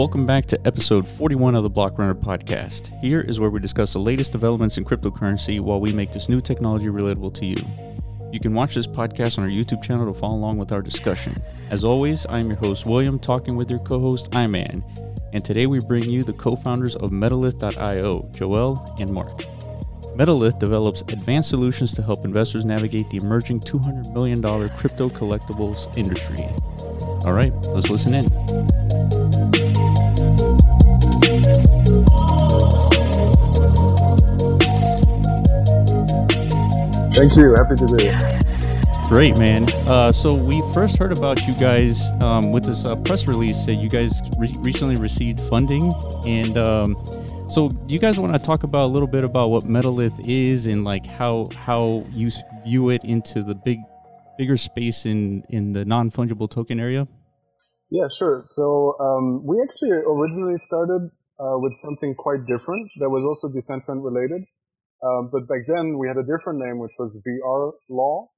Welcome back to episode 41 of the Block Runner podcast. Here is where we discuss the latest developments in cryptocurrency while we make this new technology relatable to you. You can watch this podcast on our YouTube channel to follow along with our discussion. As always, I'm your host, William, talking with your co host, Iman. And today we bring you the co founders of Metalith.io, Joel and Mark. Metalith develops advanced solutions to help investors navigate the emerging $200 million crypto collectibles industry. All right, let's listen in. Thank you. Happy to be here. Great, man. Uh, so we first heard about you guys um, with this uh, press release that you guys re- recently received funding, and um, so you guys want to talk about a little bit about what Metalith is and like how how you view it into the big bigger space in in the non fungible token area. Yeah, sure. So um, we actually originally started uh, with something quite different that was also Decentraland related. Um, but back then we had a different name, which was VR Law,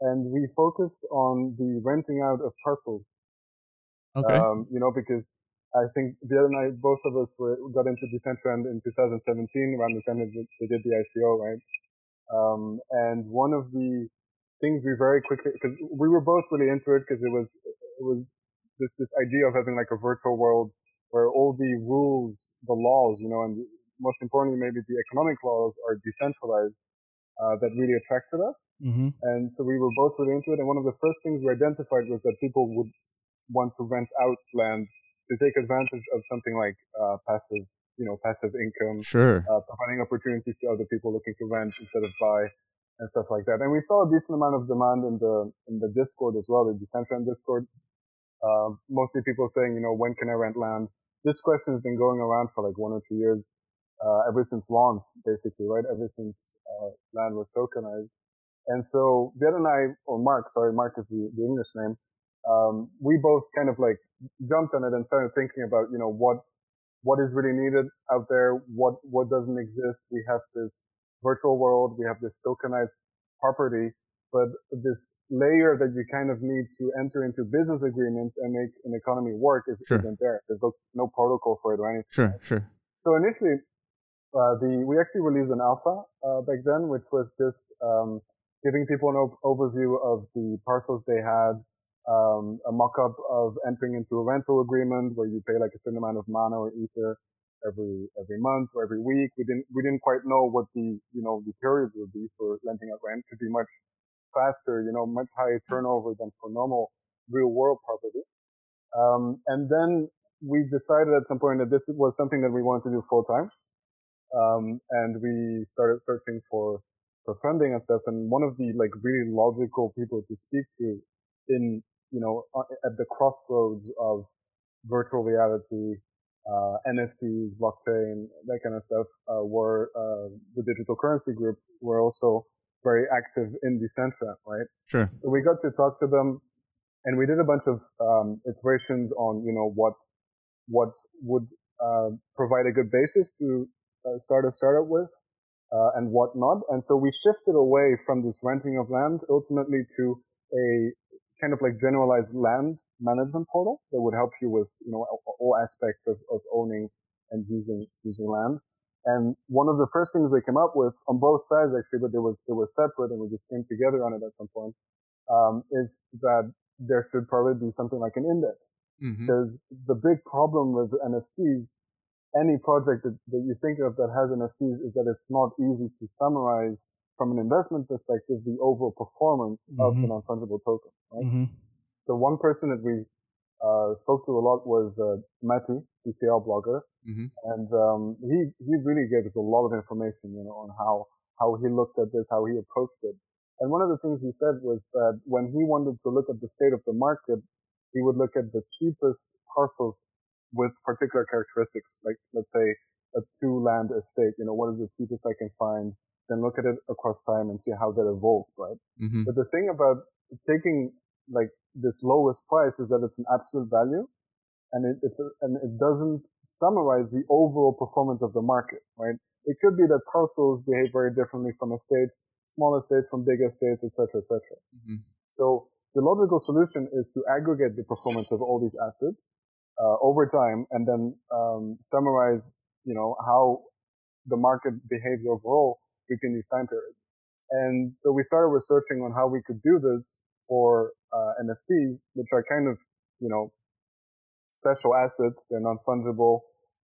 and we focused on the renting out of parcels. Okay. Um, you know, because I think the other night both of us were got into Decentraland in 2017 around the time that they did the ICO, right? Um, and one of the things we very quickly, because we were both really into it, because it was it was this this idea of having like a virtual world where all the rules, the laws, you know, and most importantly maybe the economic laws are decentralized. Uh, that really attracted us. mm-hmm. And so we were both really into it. And one of the first things we identified was that people would want to rent out land to take advantage of something like uh, passive, you know, passive income, Sure. uh, providing opportunities to other people looking to rent instead of buy and stuff like that. And we saw a decent amount of demand in the in the Discord as well, the Decentraland Discord. Uh, mostly people saying, you know, when can I rent land? This question has been going around for like one or two years, uh, ever since launch, basically, right? Ever since uh, land was tokenized. And so Viet and I, or Mark, sorry, Mark is the, the English name, um, we both kind of like jumped on it and started thinking about, you know, what, what is really needed out there, what, what doesn't exist. We have this virtual world, we have this tokenized property, but this layer that you kind of need to enter into business agreements and make an economy work is, Sure. isn't there. There's no, no protocol for it or anything. Sure. Sure. So initially, uh, the we actually released an alpha uh, back then, which was just um, giving people an o- overview of the parcels they had, um, a mock-up of entering into a rental agreement where you pay like a certain amount of mana or ether every every month or every week. We didn't we didn't quite know what the you know the period would be for renting out rent. Could be much faster, you know, much higher turnover than for normal real world property. Um, and then we decided at some point that this was something that we wanted to do full time. Um, and we started searching for, for funding and stuff. And one of the like really logical people to speak to in, you know, at the crossroads of virtual reality, uh, NFTs, blockchain, that kind of stuff, uh, were, uh, the digital currency group were also very active in Decentraland, right? Sure. So we got to talk to them and we did a bunch of um, iterations on, you know, what what would uh, provide a good basis to uh, start a startup with uh, and whatnot. And so we shifted away from this renting of land ultimately to a kind of like generalized land management portal that would help you with, you know, all- aspects of, of owning and using, using land. And one of the first things they came up with on both sides actually, but there was, it was separate and we just came together on it at some point, um, is that there should probably be something like an index Mm-hmm. because the big problem with NFTs, any project that, that you think of that has NFTs is that it's not easy to summarize from an investment perspective the overall performance of the non-fungible token. Right? Mm-hmm. So one person that we uh, spoke to a lot was uh, Matty, DCL blogger, Mhm. and um, he he really gave us a lot of information, you know, on how how he looked at this, how he approached it. And one of the things he said was that when he wanted to look at the state of the market, he would look at the cheapest parcels with particular characteristics, like let's say a two land estate. You know, what is the cheapest I can find? Then look at it across time and see how that evolved, right? Mm-hmm. But the thing about taking like this lowest price is that it's an absolute value, and it, it's a, and it doesn't summarize the overall performance of the market, right? It could be that parcels behave very differently from estates, small estates from big estates, etc., etc. Mm-hmm. So the logical solution is to aggregate the performance of all these assets uh, over time and then um, summarize, you know, how the market behaves overall within these time periods. And so we started researching on how we could do this for uh, NFTs, which are kind of, you know, special assets. They're non-fungible.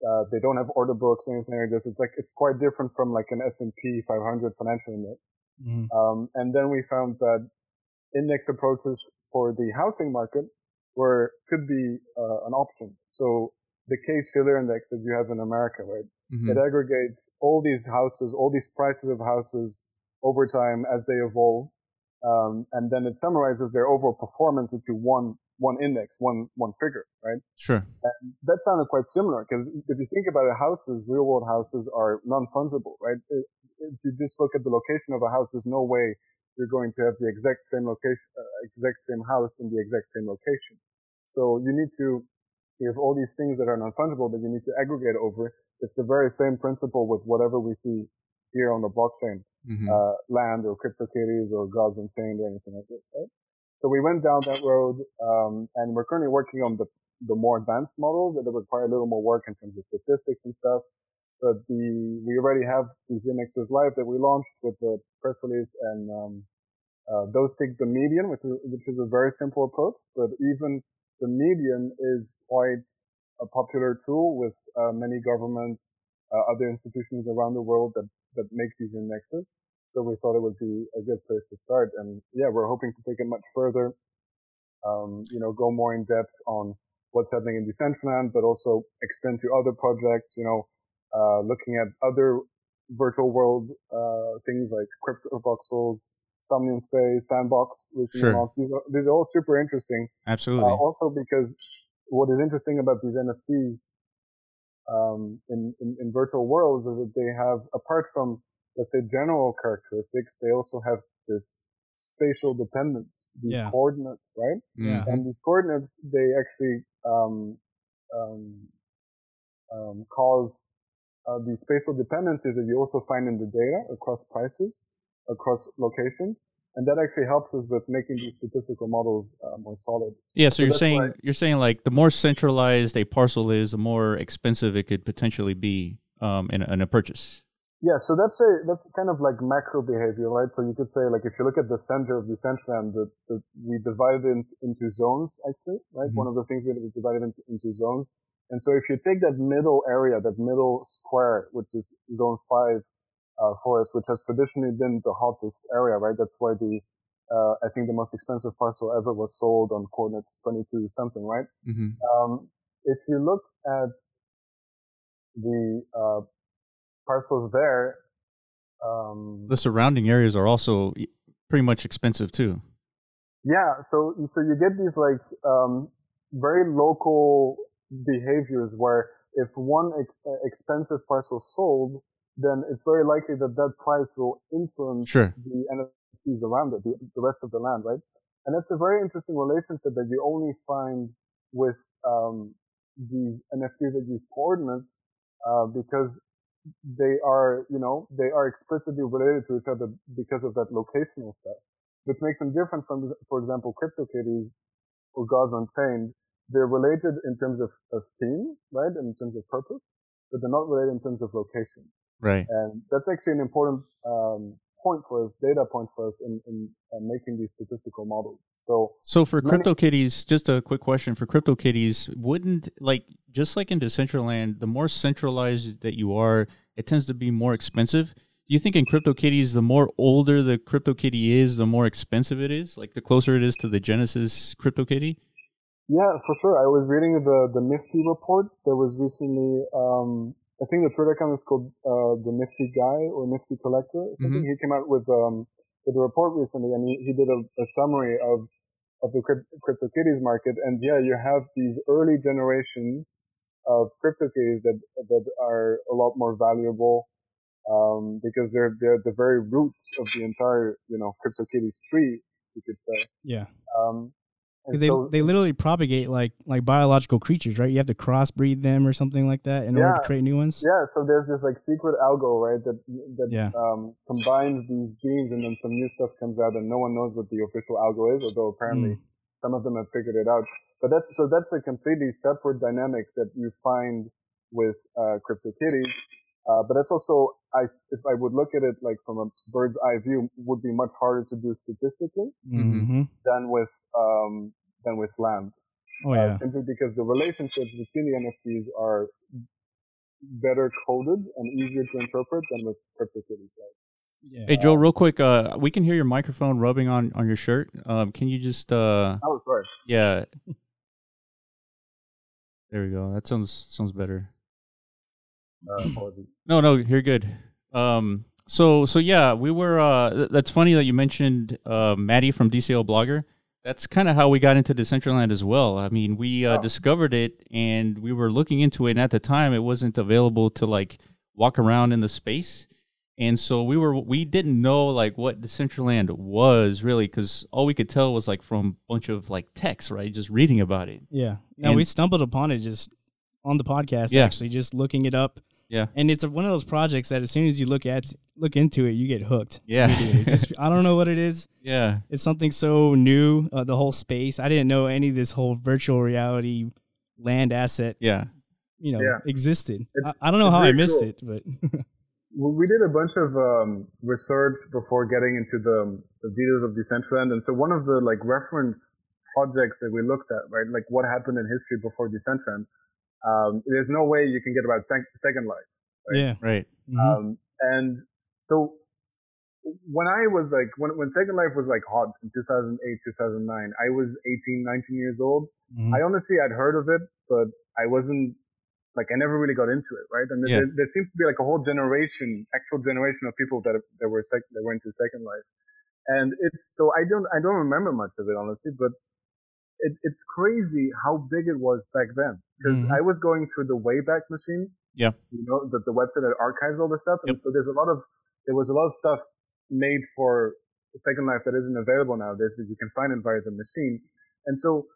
Uh, they don't have order books, anything like this. It's like, it's quite different from like an S&P 500 financial index. Mm-hmm. Um, and then we found that index approaches for the housing market were, could be uh, an option. So the Case-Shiller index that you have in America, right? Mm-hmm. It aggregates all these houses, all these prices of houses over time as they evolve. Um, and then it summarizes their overall performance into one one index, one one figure, right? Sure. And that sounded quite similar because if you think about it, houses, real world houses are non fungible, right? If you just look at the location of a house, there's no way you're going to have the exact same location, uh, exact same house in the exact same location. So you need to have all these things that are non fungible that you need to aggregate over. It's the very same principle with whatever we see here on the blockchain, mm-hmm. uh, land or CryptoKitties or Gods Unchained or anything like this, right? So we went down that road, um, and we're currently working on the, the more advanced models that require a little more work in terms of statistics and stuff. But the, we already have these indexes live that we launched with the press release and, um, uh, those take the median, which is, which is a very simple approach, but even the median is quite a popular tool with uh, many governments, uh, other institutions around the world that, that make these indexes. So we thought it would be a good place to start. And yeah, we're hoping to take it much further. Um, you know, go more in depth on what's happening in Decentraland, but also extend to other projects, you know, uh, looking at other virtual world, uh, things like CryptoVoxels, Somnium Space, Sandbox, sure. These, are, these are all super interesting. Absolutely. Uh, also because what is interesting about these NFTs, um, in, in, in virtual worlds is that they have, apart from let's say general characteristics, they also have this spatial dependence, these yeah. coordinates, right? Yeah. And these coordinates, they actually um, um, um, cause uh, these spatial dependencies that you also find in the data across prices, across locations. And that actually helps us with making these statistical models uh, more solid. Yeah, so, so you're saying why, you're saying like the more centralized a parcel is, the more expensive it could potentially be um, in, in a purchase. Yeah, so that's a that's kind of like macro behavior, right? So you could say like if you look at the center of the Decentraland, that we divided it into zones actually, right? Mm-hmm. One of the things we divided into, into zones. And so if you take that middle area, that middle square, which is zone five, uh, forest, which has traditionally been the hottest area, right? That's why the, uh, I think the most expensive parcel ever was sold on coordinates 22 something, right? Mm-hmm. Um, if you look at the, uh, parcels there. Um, the surrounding areas are also pretty much expensive too. Yeah, so so you get these like um, very local behaviors where if one ex- uh, expensive parcel sold, then it's very likely that that price will influence sure. the NFTs around it, the, the rest of the land, right? And that's a very interesting relationship that you only find with um, these NFTs that use coordinates, uh, because they are, you know, they are explicitly related to each other because of that locational stuff, which makes them different from, for example, CryptoKitties or Gods Unchained. They're related in terms of, of theme, right? In terms of purpose, but they're not related in terms of location. Right. And that's actually an important, um, point for us, data point for us in, in uh, making these statistical models. So, so for many, CryptoKitties, just a quick question for CryptoKitties, wouldn't like just like in Decentraland, the more centralized that you are, it tends to be more expensive. Do you think in CryptoKitties, the more older the CryptoKitty is, the more expensive it is? Like the closer it is to the Genesis CryptoKitty? Yeah, for sure. I was reading the the Nifty report that was recently um, I think the Twitter account is called uh, the Nifty Guy or Nifty Collector. Mm-hmm. He came out with um, with a report recently, and he, he did a, a summary of of the crypt- CryptoKitties market. And yeah, you have these early generations of CryptoKitties that that are a lot more valuable um, because they're they're the very roots of the entire you know CryptoKitties tree, you could say. Yeah. Um, because they so, they literally propagate like like biological creatures, right? You have to crossbreed them or something like that in yeah, order to create new ones. Yeah. So there's this like secret algo, right? That that yeah. um, combines these genes, and then some new stuff comes out, and no one knows what the official algo is. Although apparently mm. some of them have figured it out. but that's so that's a completely separate dynamic that you find with uh, CryptoKitties. Uh, but that's also, I, if I would look at it like from a bird's eye view, would be much harder to do statistically mm-hmm. than with um, than with land. Oh, yeah. Uh, simply because the relationships between the NFTs are better coded and easier to interpret than with CryptoKitties. Yeah. Hey Joe, real quick, uh, we can hear your microphone rubbing on on your shirt. Um, can you just? Uh, oh, sorry. Yeah. There we go. That sounds sounds better. Uh, no, no, you're good. Um, so so yeah, we were. Uh, that's funny that you mentioned uh, Maddie from DCL Blogger. That's kind of how we got into Decentraland as well. I mean, we uh, oh. discovered it and we were looking into it, and at the time, it wasn't available to like walk around in the space and so we were we didn't know like what Decentraland was really because all we could tell was like from a bunch of like text, right? Just reading about it. Yeah. Now we stumbled upon it just on the podcast. Yeah. Actually, just looking it up. Yeah. And it's one of those projects that as soon as you look at look into it, you get hooked. Yeah. just I don't know what it is. Yeah. It's something so new. Uh, the whole space. I didn't know any of this whole virtual reality land asset. Yeah. You know, yeah. existed. I, I, don't know how I missed cool. it, but. we did a bunch of um, research before getting into the, the details of Decentraland, and so one of the like reference projects that we looked at, right, like what happened in history before Decentraland. Um, there's no way you can get about sec- Second Life. Right? Yeah, right. Mm-hmm. Um, and so when I was like, when, when Second Life was like hot in 2008, 2009, I was 18, 19 years old. Mm-hmm. I honestly had heard of it, but I wasn't like I never really got into it, right? And yeah. there, there, seems to be like a whole generation, actual generation of people that that were sec- that went to Second Life, and it's so I don't I don't remember much of it honestly, but it, it's crazy how big it was back then because mm-hmm. I was going through the Wayback Machine, yeah, you know, the the website that archives all the stuff, and yep. so there's a lot of there was a lot of stuff made for Second Life that isn't available nowadays, but you can find it via the machine, and so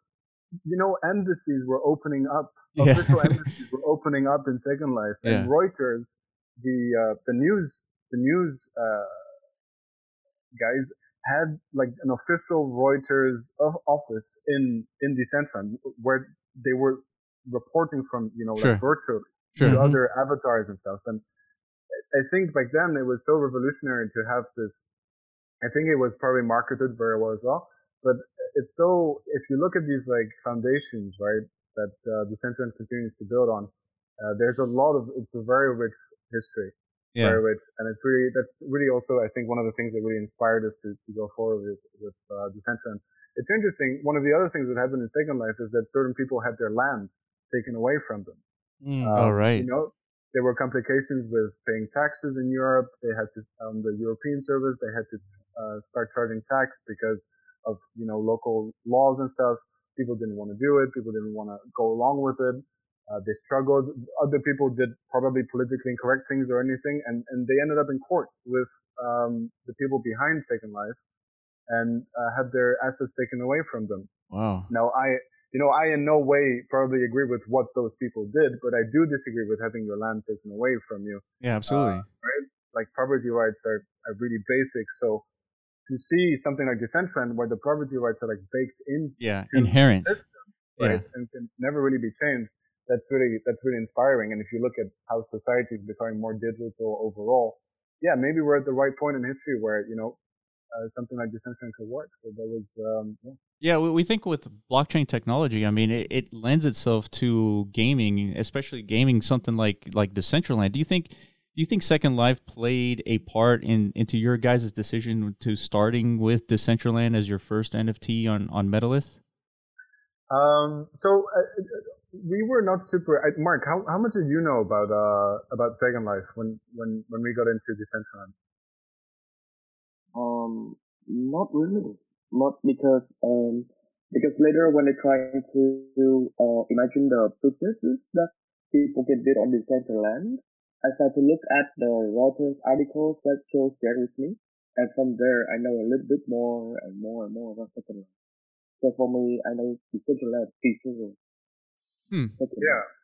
you know, embassies were opening up. Yeah. Official embassies were opening up in Second Life, and. Reuters, the uh, the news the news uh, guys had like an official Reuters office in in Decentraland where they were reporting from, you know, sure. like virtually sure. to mm-hmm. other avatars and stuff. And I think back then it was so revolutionary to have this. I think it was probably marketed very well as well. But it's so, if you look at these like foundations, right, that uh, Decentraland continues to build on, uh, there's a lot of, it's a very rich history. Yeah. Rich. And it's really, that's really also, I think, one of the things that really inspired us to, to go forward with, with uh, Decentraland. It's interesting. One of the other things that happened in Second Life is that certain people had their land taken away from them. Mm. Um, All right. You know, there were complications with paying taxes in Europe. They had to, on um, the European service, they had to uh, start charging tax because of, you know, local laws and stuff. People didn't want to do it. People didn't want to go along with it. Uh, they struggled. Other people did probably politically incorrect things or anything, and, and they ended up in court with um, the people behind Second Life and uh, had their assets taken away from them. Wow. Now, I, you know, I in no way probably agree with what those people did, but I do disagree with having your land taken away from you. Yeah, absolutely. Uh, right? Like property rights are, are really basic. So to see something like Decentraland where the property rights are like baked in, yeah, inherent, system, right, yeah. and can never really be changed. That's really that's really inspiring. And if you look at how society is becoming more digital overall, yeah, maybe we're at the right point in history where you know uh, something like Decentraland could work. So that was, um, yeah. Yeah, we think with blockchain technology, I mean, it, it, lends itself to gaming, especially gaming something like like Decentraland. Do you think do you think Second Life played a part in into your guys' decision to starting with Decentraland as your first NFT on on Metalith? Um, so uh, we were not super. Uh, Mark, how, how much did you know about uh, about Second Life when when when we got into Decentraland? Um, not really, not because um because later when they try to uh, imagine the businesses that people can build on Decentraland, I started to look at the Reuters articles that Joe shared with me, and from there I know a little bit more and more and more about Second Life. So for me, I know Decentraland before Hmm. Yeah.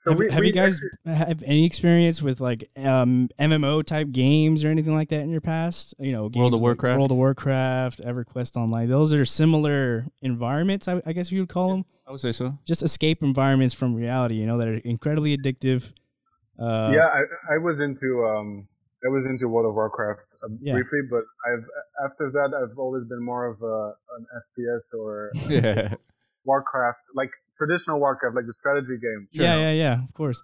So have, we, have we you guys actually, have any experience with like um, MMO type games or anything like that in your past? You know, World of Warcraft, like World of Warcraft, EverQuest Online. Those are similar environments, I, I guess you would call them. I would say so. Just escape environments from reality. You know, that are incredibly addictive. Uh, yeah, I, I was into um, I was into World of Warcraft uh, yeah. briefly, but I've after that I've always been more of a, an FPS or yeah. Warcraft, like traditional Warcraft, like the strategy game. Yeah, yeah, yeah, of course.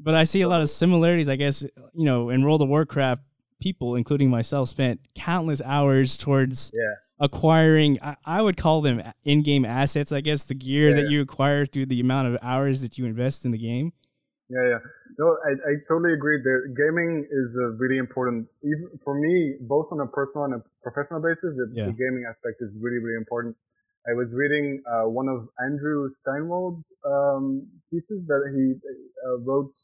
But I see a lot of similarities. I guess you know, in World of Warcraft, people, including myself, spent countless hours towards yeah. acquiring. I, I, would call them in-game assets. I guess the gear yeah, that you acquire through the amount of hours that you invest in the game. Yeah, yeah. No, I, I totally agree. The gaming is a really important, even for me, both on a personal and a professional basis. The, yeah. the gaming aspect is really, really important. I was reading uh, one of Andrew Steinwold's um, pieces that he uh, wrote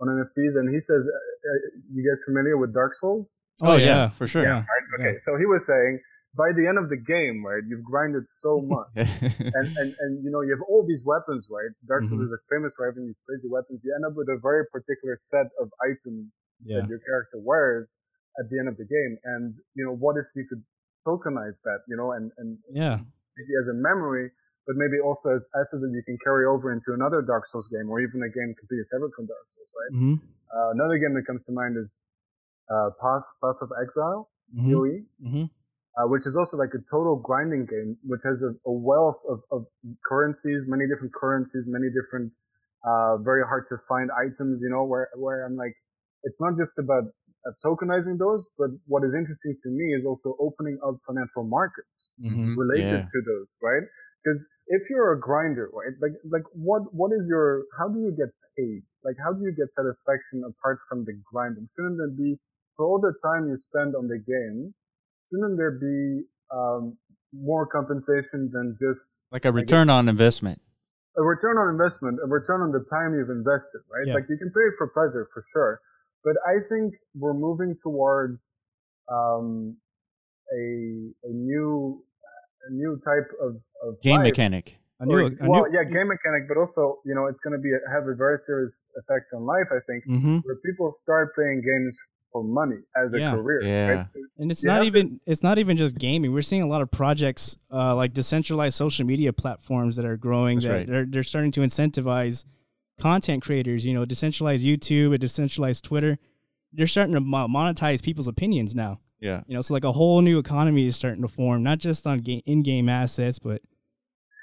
on NFTs, and he says, uh, uh, "You guys familiar with Dark Souls?" Oh, oh yeah, yeah, for sure. Yeah, right? Okay, yeah. so he was saying by the end of the game, right, you've grinded so much, and, and and you know you have all these weapons, right? Dark Souls mm-hmm. is famous for having these crazy weapons. You end up with a very particular set of items that your character wears at the end of the game, and you know what if you could tokenize that, you know, and and yeah maybe as a memory, but maybe also as assets that you can carry over into another Dark Souls game or even a game completely separate from Dark Souls, right? Mm-hmm. Uh, another game that comes to mind is uh, Path, Path of Exile, mm-hmm. PoE, mm-hmm. uh, which is also like a total grinding game, which has a, a wealth of, of, currencies, many different currencies, many different, uh, very hard to find items, you know, where, where I'm like, it's not just about uh, tokenizing those, but what is interesting to me is also opening up financial markets mm-hmm. related yeah. to those, right? Because if you're a grinder, right, like like what what is your how do you get paid? Like how do you get satisfaction apart from the grinding? Shouldn't there be for all the time you spend on the game? Shouldn't there be um, more compensation than just like a return on investment? A return on investment, a return on the time you've invested, right? Yeah. Like you can pay for pleasure for sure, but I think we're moving towards um, a a new a new type of, of game life. mechanic. A new, or, a well, new, yeah, game mechanic, but also you know it's going to be a, have a very serious effect on life. I think mm-hmm. where people start playing games for money as a yeah. career. Yeah. Right? And it's you not even to, it's not even just gaming. We're seeing a lot of projects uh, like decentralized social media platforms that are growing. That's that right. they're they're starting to incentivize content creators, you know, decentralized YouTube and decentralized Twitter, they're starting to monetize people's opinions now. Yeah. You know, so like a whole new economy is starting to form, not just on ga- in-game assets, but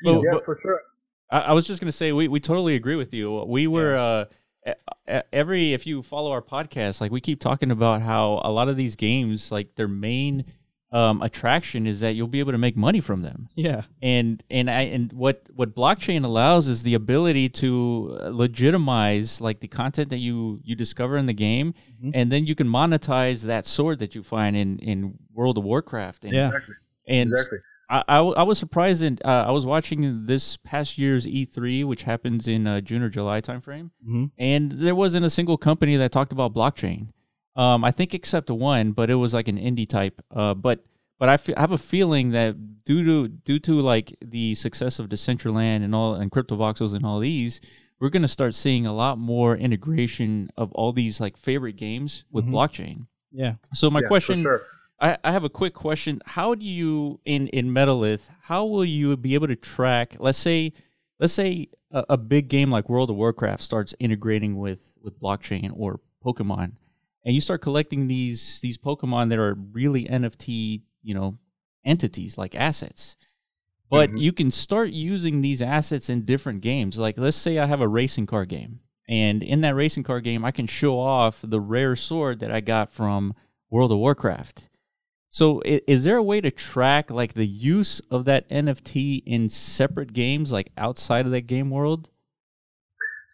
well, yeah, but for sure. I, I, was just gonna say we we totally agree with you. We were yeah. uh, every if you follow our podcast, like we keep talking about how a lot of these games, like their main um, attraction is that you'll be able to make money from them. Yeah. And and I and what what blockchain allows is the ability to uh, legitimize like the content that you you discover in the game, mm-hmm. and then you can monetize that sword that you find in in World of Warcraft. And, yeah. Exactly. And exactly. I, I, I, was surprised. In, uh, I was watching this past year's E3, which happens in uh, June or July timeframe, mm-hmm. and there wasn't a single company that talked about blockchain. Um, I think except one, but it was like an indie type. Uh, but but I, f- I have a feeling that due to due to like the success of Decentraland and all and CryptoVoxels and all these, we're gonna start seeing a lot more integration of all these like favorite games with mm-hmm. blockchain. Yeah. So my yeah, question, sure. I, I have a quick question. How do you in in Metalith? How will you be able to track? Let's say, let's say a, a big game like World of Warcraft starts integrating with with blockchain or Pokemon and you start collecting these these Pokemon that are really NFT, you know, entities like assets. But mm-hmm. you can start using these assets in different games. Like let's say I have a racing car game, and in that racing car game, I can show off the rare sword that I got from World of Warcraft. So is, is there a way to track like the use of that NFT in separate games, like outside of that game world?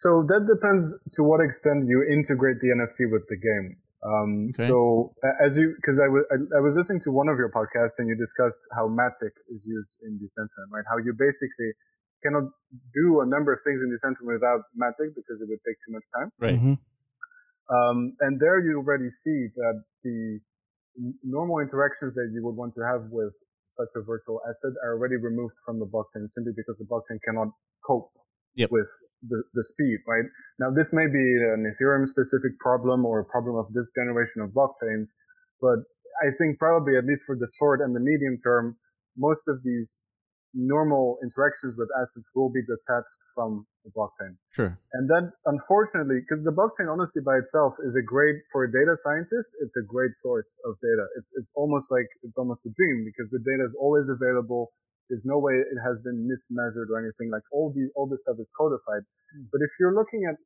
So that depends to what extent you integrate the NFT with the game. Um, okay. So as you, because I, w- I was listening to one of your podcasts and you discussed how Matic is used in Decentraland, right? How you basically cannot do a number of things in Decentraland without Matic because it would take too much time. Right. Mm-hmm. Um, and there you already see that the normal interactions that you would want to have with such a virtual asset are already removed from the blockchain simply because the blockchain cannot cope yep. with the, the speed, right? Now, this may be an Ethereum specific problem or a problem of this generation of blockchains, but I think probably at least for the short and the medium term, most of these normal interactions with assets will be detached from the blockchain. Sure. And then, unfortunately, because the blockchain honestly by itself is a great for a data scientist, it's a great source of data. It's it's almost like it's almost a dream because the data is always available. There's no way it has been mismeasured or anything. Like all these, all this stuff is codified. Mm. But if you're looking at,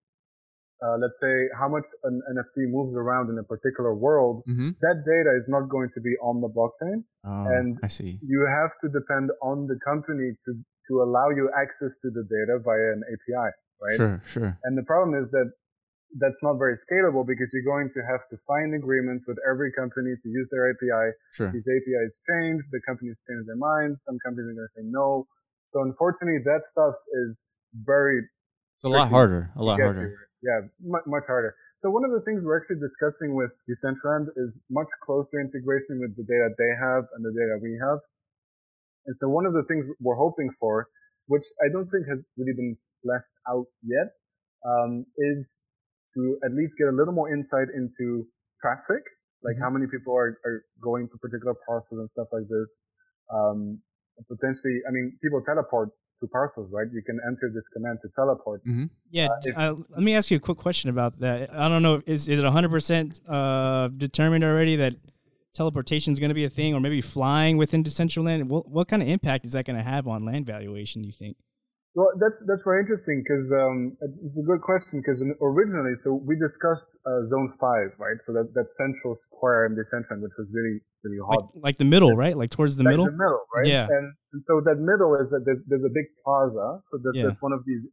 uh, let's say, how much an NFT moves around in a particular world, mm-hmm. that data is not going to be on the blockchain. Oh, and I see. You have to depend on the company to to allow you access to the data via an API, right? Sure, sure. And the problem is that that's not very scalable because you're going to have to find agreements with every company to use their API. Sure. These APIs change, the companies change their minds, some companies are going to say no. So unfortunately, that stuff is very. It's a lot harder. A lot harder. Yeah, much, much harder. So one of the things we're actually discussing with Decentraland is much closer integration with the data they have and the data we have. And so one of the things we're hoping for, which I don't think has really been fleshed out yet, um, is to at least get a little more insight into traffic, like mm-hmm. how many people are, are going to particular parcels and stuff like this. Um, potentially, I mean, people teleport to parcels, right? You can enter this command to teleport. Mm-hmm. Yeah. Uh, if, uh, let me ask you a quick question about that. I don't know. Is, is it 100% uh, determined already that teleportation is going to be a thing or maybe flying within Decentraland? What, what kind of impact is that going to have on land valuation, do you think? Well, that's that's very interesting because um, it's, it's, a good question because originally, so we discussed uh, Zone Five, right? So that, that central square in the center, which was really really hot, like, like the middle, right? Like towards the like middle. The middle, right? Yeah. And, and so that middle is that there's, there's a big plaza. So that, yeah. that's one of these,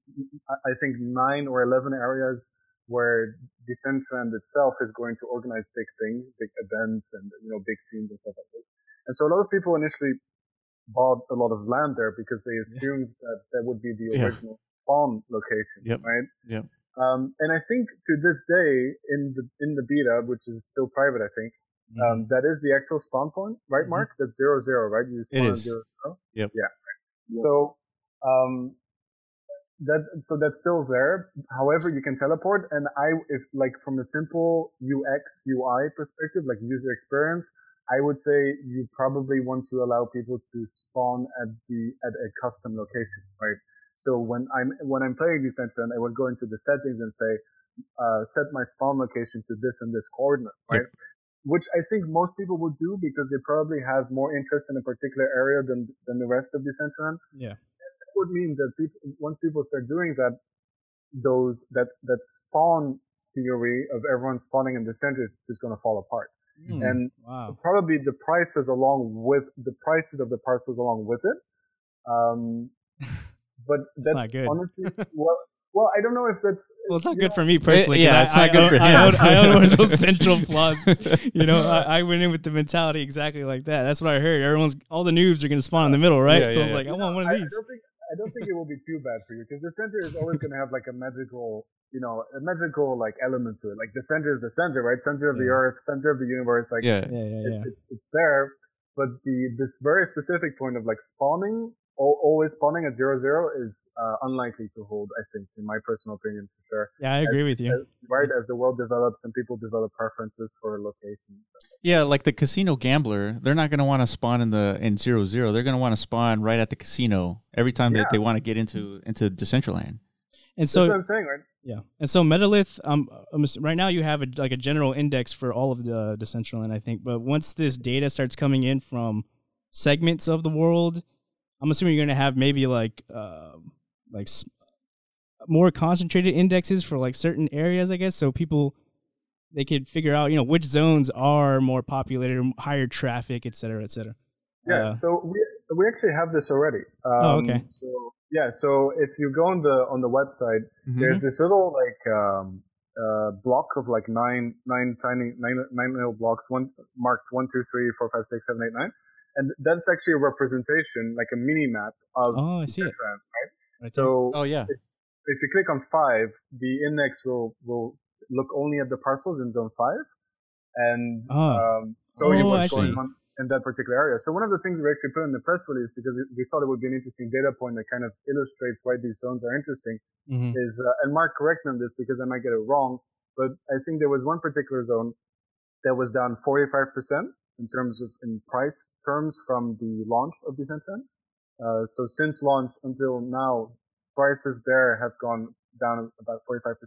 I think, nine or eleven areas where the Decentraland itself is going to organize big things, big events, and you know, big scenes and stuff like this. And so a lot of people initially bought a lot of land there because they assumed yeah. that that would be the original yeah. spawn location, yep. right? Yeah. Um, and I think to this day in the in the beta, which is still private, I think mm-hmm. um, that is the actual spawn point, right, mm-hmm. Mark? Mm-hmm. That's zero zero, right? You spawn it is. zero zero. Yep. Yeah. Right. So um, that so that's still there. However, you can teleport, and I if like from a simple UX UI perspective, like user experience, I would say you probably want to allow people to spawn at the at a custom location, right? So when I'm when I'm playing Decentraland, I would go into the settings and say, uh, set my spawn location to this and this coordinate, right? Yep. Which I think most people would do because they probably have more interest in a particular area than than the rest of Decentraland. Yeah, that would mean that people, once people start doing that, those that that spawn theory of everyone spawning in the center is just going to fall apart. Mm, and wow. probably the prices along with the prices of the parcels along with it. Um, but that's, that's honestly well. Well, I don't know if that's. Well, it's not good know, for me personally. It, yeah, it's I, not I, good I, for him. I own, I own one of those central flaws. You know, I, went in with the mentality exactly like that. That's what I heard. Everyone's all the noobs are going to spawn in the middle, right? Yeah, so yeah, I was like, I want one of these. I don't think I don't think it will be too bad for you because the center is always going to have like a magical, you know, a magical like element to it. Like the center is the center, right? Center of yeah. the earth, center of the universe. Like yeah, yeah, yeah, yeah. It, it, it's there, but the this very specific point of like spawning always spawning at zero zero is uh, unlikely to hold. I think, in my personal opinion, for sure. Yeah, I agree as, with you. As, right as the world develops and people develop preferences for locations. Yeah, like the casino gambler, they're not going to want to spawn in the in zero zero. They're going to want to spawn right at the casino every time yeah. that they want to get into into Decentraland. And so, That's what I'm saying, right? Yeah, and so Metalith, um, right now you have a, like a general index for all of the Decentraland, I think. But once this data starts coming in from segments of the world, I'm assuming you're gonna have maybe like uh, like more concentrated indexes for like certain areas, I guess, so people they could figure out you know which zones are more populated, higher traffic, et cetera, et cetera. Yeah, uh, so we we actually have this already. Oh, um, oh, okay. So yeah, so if you go on the on the website, mm-hmm. there's this little like um, uh, block of like nine nine tiny nine nine little blocks, one marked one two three four five six seven eight nine and that's actually a representation, like a mini map of oh, I see it. right? So, oh yeah, if, if, you click on five, the index will will look only at the parcels in zone five, and oh. um, show you what's going on in that particular area. So one of the things we actually put in the press release because we thought it would be an interesting data point that kind of illustrates why these zones are interesting mm-hmm. is, uh, and Mark correct me on this because I might get it wrong, but I think there was one particular zone that was down 45% in terms of in price terms from the launch of Decentraland. Uh, so since launch until now, prices there have gone down about 45%.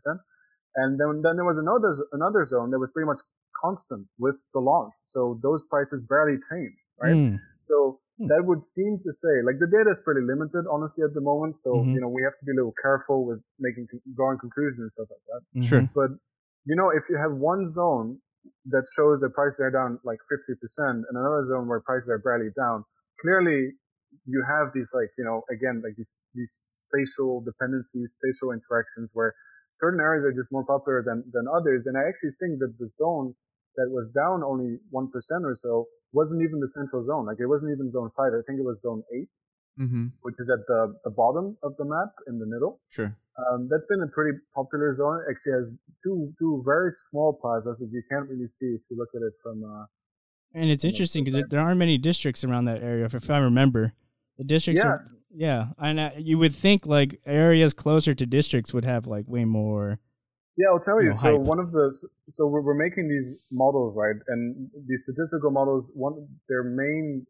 And then, then there was another, another zone that was pretty much constant with the launch. So those prices barely changed, right? Mm. So mm. that would seem to say, like the data is pretty limited, honestly, at the moment. So, mm-hmm. you know, we have to be a little careful with making, drawing conclusions and stuff like that. Mm-hmm. Sure. But, you know, if you have one zone that shows that prices are down like 50% and another zone where prices are barely down, clearly you have these like, you know, again, like these, these spatial dependencies, spatial interactions where certain areas are just more popular than, than others. And I actually think that the zone that was down only 1% or so wasn't even the central zone. Like it wasn't even zone five. I think it was zone 8 mm-hmm. which is at the, the bottom of the map in the middle. Sure. Um, that's been a pretty popular zone. It actually has two, two very small plazas that you can't really see if you look at it from, uh, and it's interesting because there aren't many districts around that area, if, if I remember. The districts yeah. are, yeah. And uh, you would think like areas closer to districts would have like way more yeah, I'll tell you. you know, so hype. one of the so we're, we're making these models, right? And these statistical models, one their main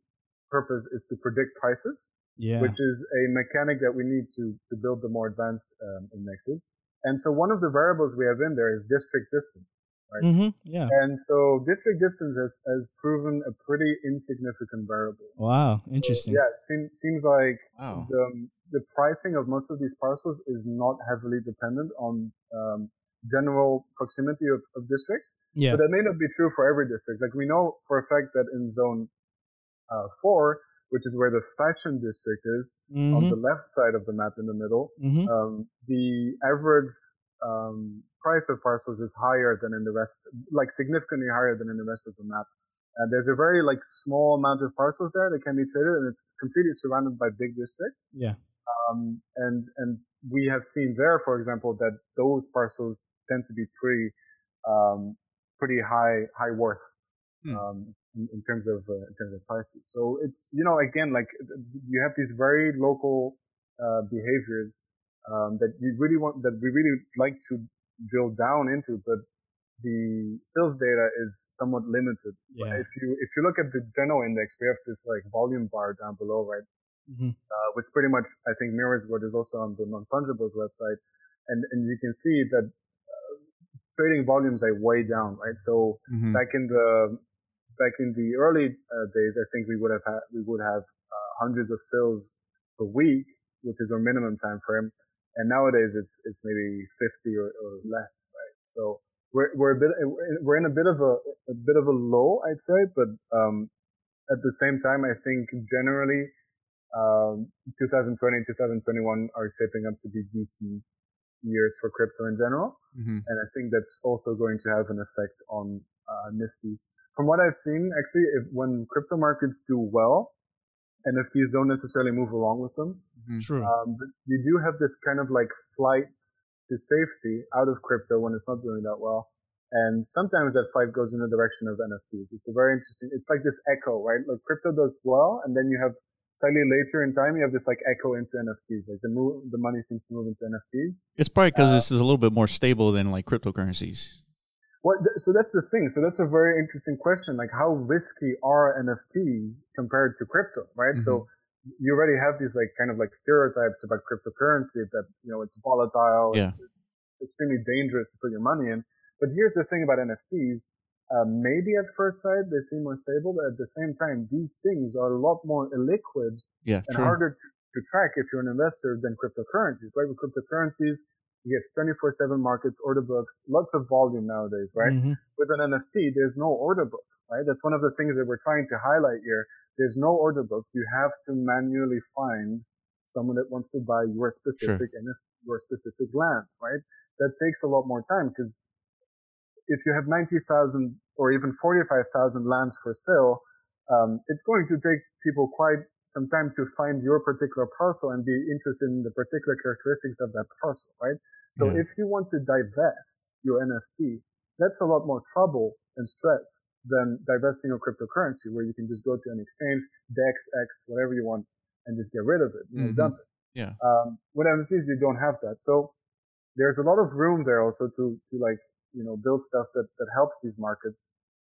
purpose is to predict prices, yeah. which is a mechanic that we need to to build the more advanced um, indexes. And so one of the variables we have in there is district distance, right? Mm-hmm, yeah. And so district distance has, has proven a pretty insignificant variable. Wow, interesting. So, yeah, it seems, seems like wow. the the pricing of most of these parcels is not heavily dependent on um, general proximity of, of districts. Yeah. But that may not be true for every district. Like we know for a fact that in zone uh, four, which is where the fashion district is mm-hmm. on the left side of the map in the middle, mm-hmm. um, the average um, price of parcels is higher than in the rest, like significantly higher than in the rest of the map. And there's a very like small amount of parcels there that can be traded, and it's completely surrounded by big districts. Yeah. Um, and and we have seen there, for example, that those parcels tend to be pretty, um, pretty high, high worth, hmm. um, in, in, terms of, uh, in terms of prices. So it's, you know, again, like you have these very local, uh, behaviors, um, that you really want, that we really like to drill down into, but the sales data is somewhat limited. Yeah. If you, if you look at the general index, we have this like volume bar down below, right? Mm-hmm. Uh, which pretty much I think mirrors what is also on the non-fungibles website, and and you can see that trading volumes are way down, right? So mm-hmm. back in the back in the early uh, days, I think we would have had we would have uh, hundreds of sales per week, which is our minimum time frame, and nowadays it's it's maybe 50 or, or less, right? So we're we're a bit we're in a bit of a a bit of a low, I'd say, but um, at the same time, I think generally. Um, 2020 and 2021 are shaping up to be decent years for crypto in general. Mm-hmm. And I think that's also going to have an effect on uh, Nifties. From what I've seen, actually, if when crypto markets do well, NFTs don't necessarily move along with them. Mm-hmm. True. Um, but you do have this kind of like flight to safety out of crypto when it's not doing that well. And sometimes that flight goes in the direction of NFTs. It's a very interesting, it's like this echo, right? Like crypto does well and then you have slightly later in time, you have this like echo into NFTs. Like the move, the money seems to move into NFTs. It's probably because uh, this is a little bit more stable than like cryptocurrencies. What? So that's the thing. So that's a very interesting question. Like, how risky are NFTs compared to crypto? Right. Mm-hmm. So you already have these like kind of like stereotypes about cryptocurrency that you know it's volatile. Yeah. It's extremely dangerous to put your money in. But here's the thing about NFTs. Uh, maybe at first sight they seem more stable, but at the same time, these things are a lot more illiquid yeah, and true. harder to, to, track if you're an investor than cryptocurrencies, right? With cryptocurrencies, you get 24-7 markets, order books, lots of volume nowadays, right? Mm-hmm. With an NFT, there's no order book, right? That's one of the things that we're trying to highlight here. There's no order book. You have to manually find someone that wants to buy your specific sure. NFT, your specific land, right? That takes a lot more time because if you have 90,000 or even 45,000 lands for sale, um, it's going to take people quite some time to find your particular parcel and be interested in the particular characteristics of that parcel, right? So yeah. if you want to divest your NFT, that's a lot more trouble and stress than divesting your cryptocurrency, where you can just go to an exchange, DEX, X, whatever you want, and just get rid of it, you mm-hmm. dump it. Yeah. Um, with NFTs, you don't have that. So there's a lot of room there also to, to like, you know, build stuff that, that helps these markets.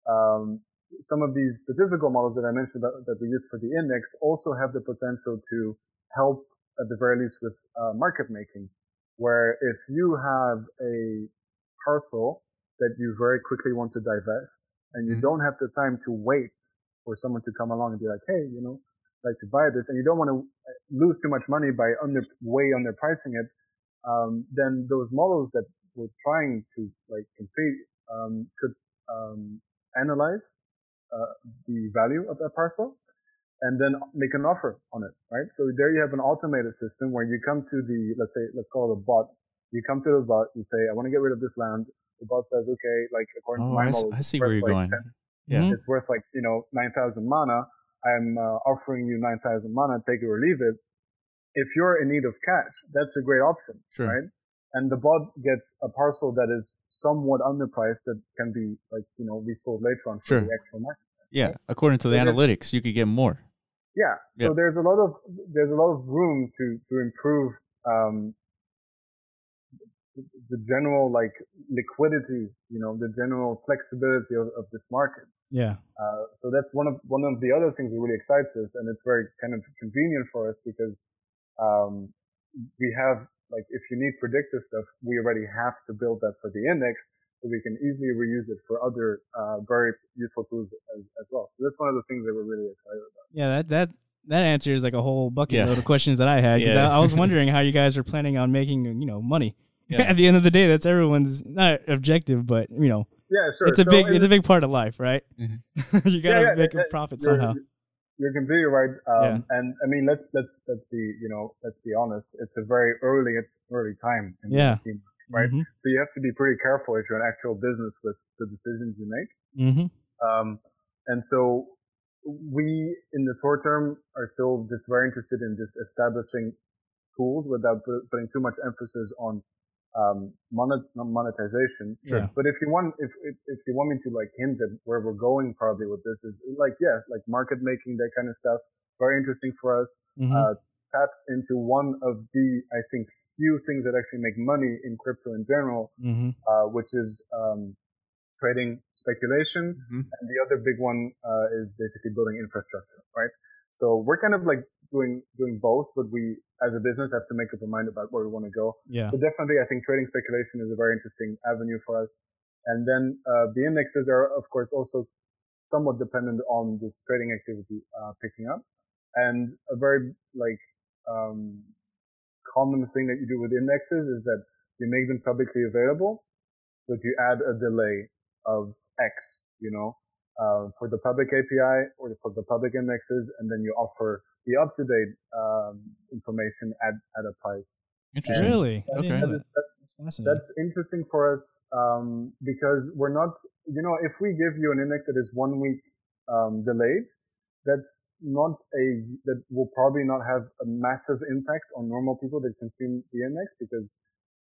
Um, some of these statistical models that I mentioned that, that, we use for the index also have the potential to help at the very least with uh, market making, where if you have a parcel that you very quickly want to divest and you mm-hmm. don't have the time to wait for someone to come along and be like, hey, you know, like to buy this and you don't want to uh, lose too much money by under way underpricing it, um, then those models that were trying to like compete um, could um, analyze uh, the value of that parcel and then make an offer on it, right? So there you have an automated system where you come to the, let's say, let's call it a bot. You come to the bot, you say, I want to get rid of this land. The bot says, okay, like according oh, to my I model, I see where you're like going. 10, yeah. Mm-hmm. It's worth like, you know, 9,000 mana. I'm uh, offering you 9,000 mana, take it or leave it. If you're in need of cash, that's a great option, sure. right? And the bot gets a parcel that is somewhat underpriced that can be like, you know, resold later on for sure. the actual market. Yeah. Right? According to the so analytics, you could get more. Yeah. So yep. there's a lot of, there's a lot of room to, to improve, um, the general like liquidity, you know, the general flexibility of, of this market. Yeah. Uh, so that's one of one of the other things that really excites us, and it's very kind of convenient for us because um, we have like if you need predictive stuff, we already have to build that for the index, so we can easily reuse it for other uh, very useful tools as, as, well. So that's one of the things that we're really excited about. Yeah, that that that answers like a whole bucket yeah. load of questions that I had because yeah. I, I was wondering how you guys are planning on making you know money. Yeah. At the end of the day, that's everyone's not objective, but you know, yeah, sure. It's a so big, it's a big part of life, right? Mm-hmm. you gotta yeah, yeah, make a profit you're, somehow. You're completely right. Um, yeah. And I mean, let's let's let's be you know let's be honest. It's a very early early time in yeah. the team, right? Mm-hmm. So you have to be pretty careful if you're an actual business with the decisions you make. Mm-hmm. Um, and so we in the short term are still just very interested in just establishing tools without putting too much emphasis on um, monetization. Sure. But if you want, if, if, if you want me to like hint at where we're going probably with this is like, yeah, like market making, that kind of stuff. Very interesting for us. Mm-hmm. Uh, taps into one of the, I think, few things that actually make money in crypto in general, mm-hmm. uh, which is, um, trading speculation. Mm-hmm. And the other big one, uh, is basically building infrastructure, right? So we're kind of like doing doing both, but we as a business have to make up our mind about where we want to go. Yeah. But definitely, I think trading speculation is a very interesting avenue for us. And then uh, the indexes are, of course, also somewhat dependent on this trading activity uh, picking up. And a very like um, common thing that you do with indexes is that you make them publicly available, but you add a delay of X, you know, uh, for the public API or for the public indexes, and then you offer the up-to-date um, information at, at a price. Interesting. Really? okay. That is, that, that's, that's interesting for us um, because we're not, you know, if we give you an index that is one week um, delayed, that's not a that will probably not have a massive impact on normal people that consume the index because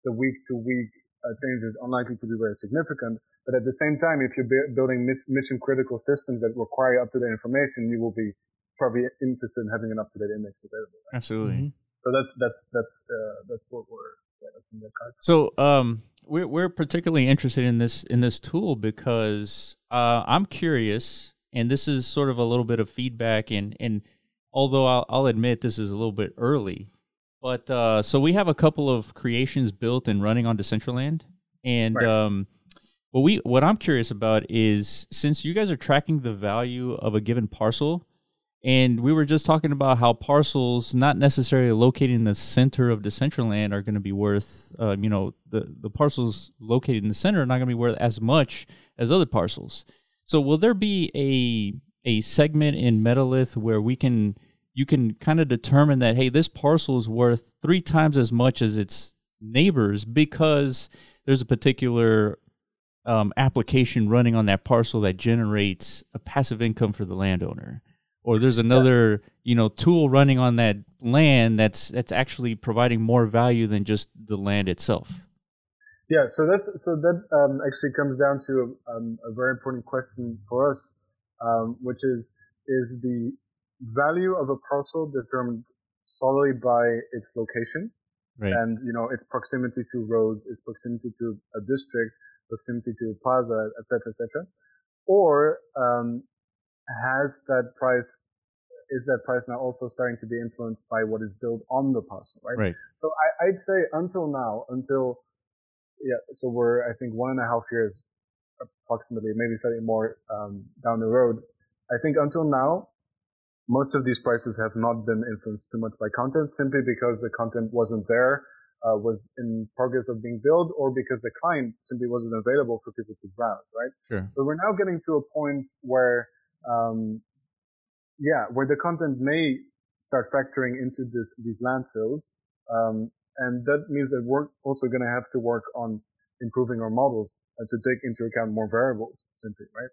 the week to week uh, change is unlikely to be very significant. But at the same time, if you're building mission critical systems that require up to date information, you will be probably interested in having an up to date index available. Right? Absolutely. Mm-hmm. So that's that's that's uh, that's what we're. Yeah, that's so um, we're we're particularly interested in this in this tool because uh, I'm curious, and this is sort of a little bit of feedback, and and although I'll, I'll admit this is a little bit early, but uh, so we have a couple of creations built and running on Decentraland, and right. um, what we what I'm curious about is since you guys are tracking the value of a given parcel and we were just talking about how parcels, not necessarily located in the center of Decentraland, are going to be worth, uh, you know, the, the parcels located in the center are not going to be worth as much as other parcels. So, will there be a a segment in Metalith where we can you can kind of determine that hey, this parcel is worth three times as much as its neighbors because there's a particular um, application running on that parcel that generates a passive income for the landowner or there's another yeah. you know tool running on that land that's that's actually providing more value than just the land itself Yeah, so that's so that um, actually comes down to um, a very important question for us, um, which is is the value of a parcel determined solely by its location right. and you know its proximity to roads, its proximity to a district, proximity to a plaza, etc., etc., or um, has that price is that price now also starting to be influenced by what is built on the parcel, right? Right. So I, I'd say until now, until yeah, so we're I think one and a half years approximately, maybe slightly more um, down the road. I think until now, most of these prices have not been influenced too much by content simply because the content wasn't there, uh, was in progress of being built, or because the client simply wasn't available for people to browse, right? Sure. But we're now getting to a point where, um, yeah, where the content may start factoring into this, these land sales. Um, and that means that we're also going to have to work on improving our models uh, to take into account more variables simply, right?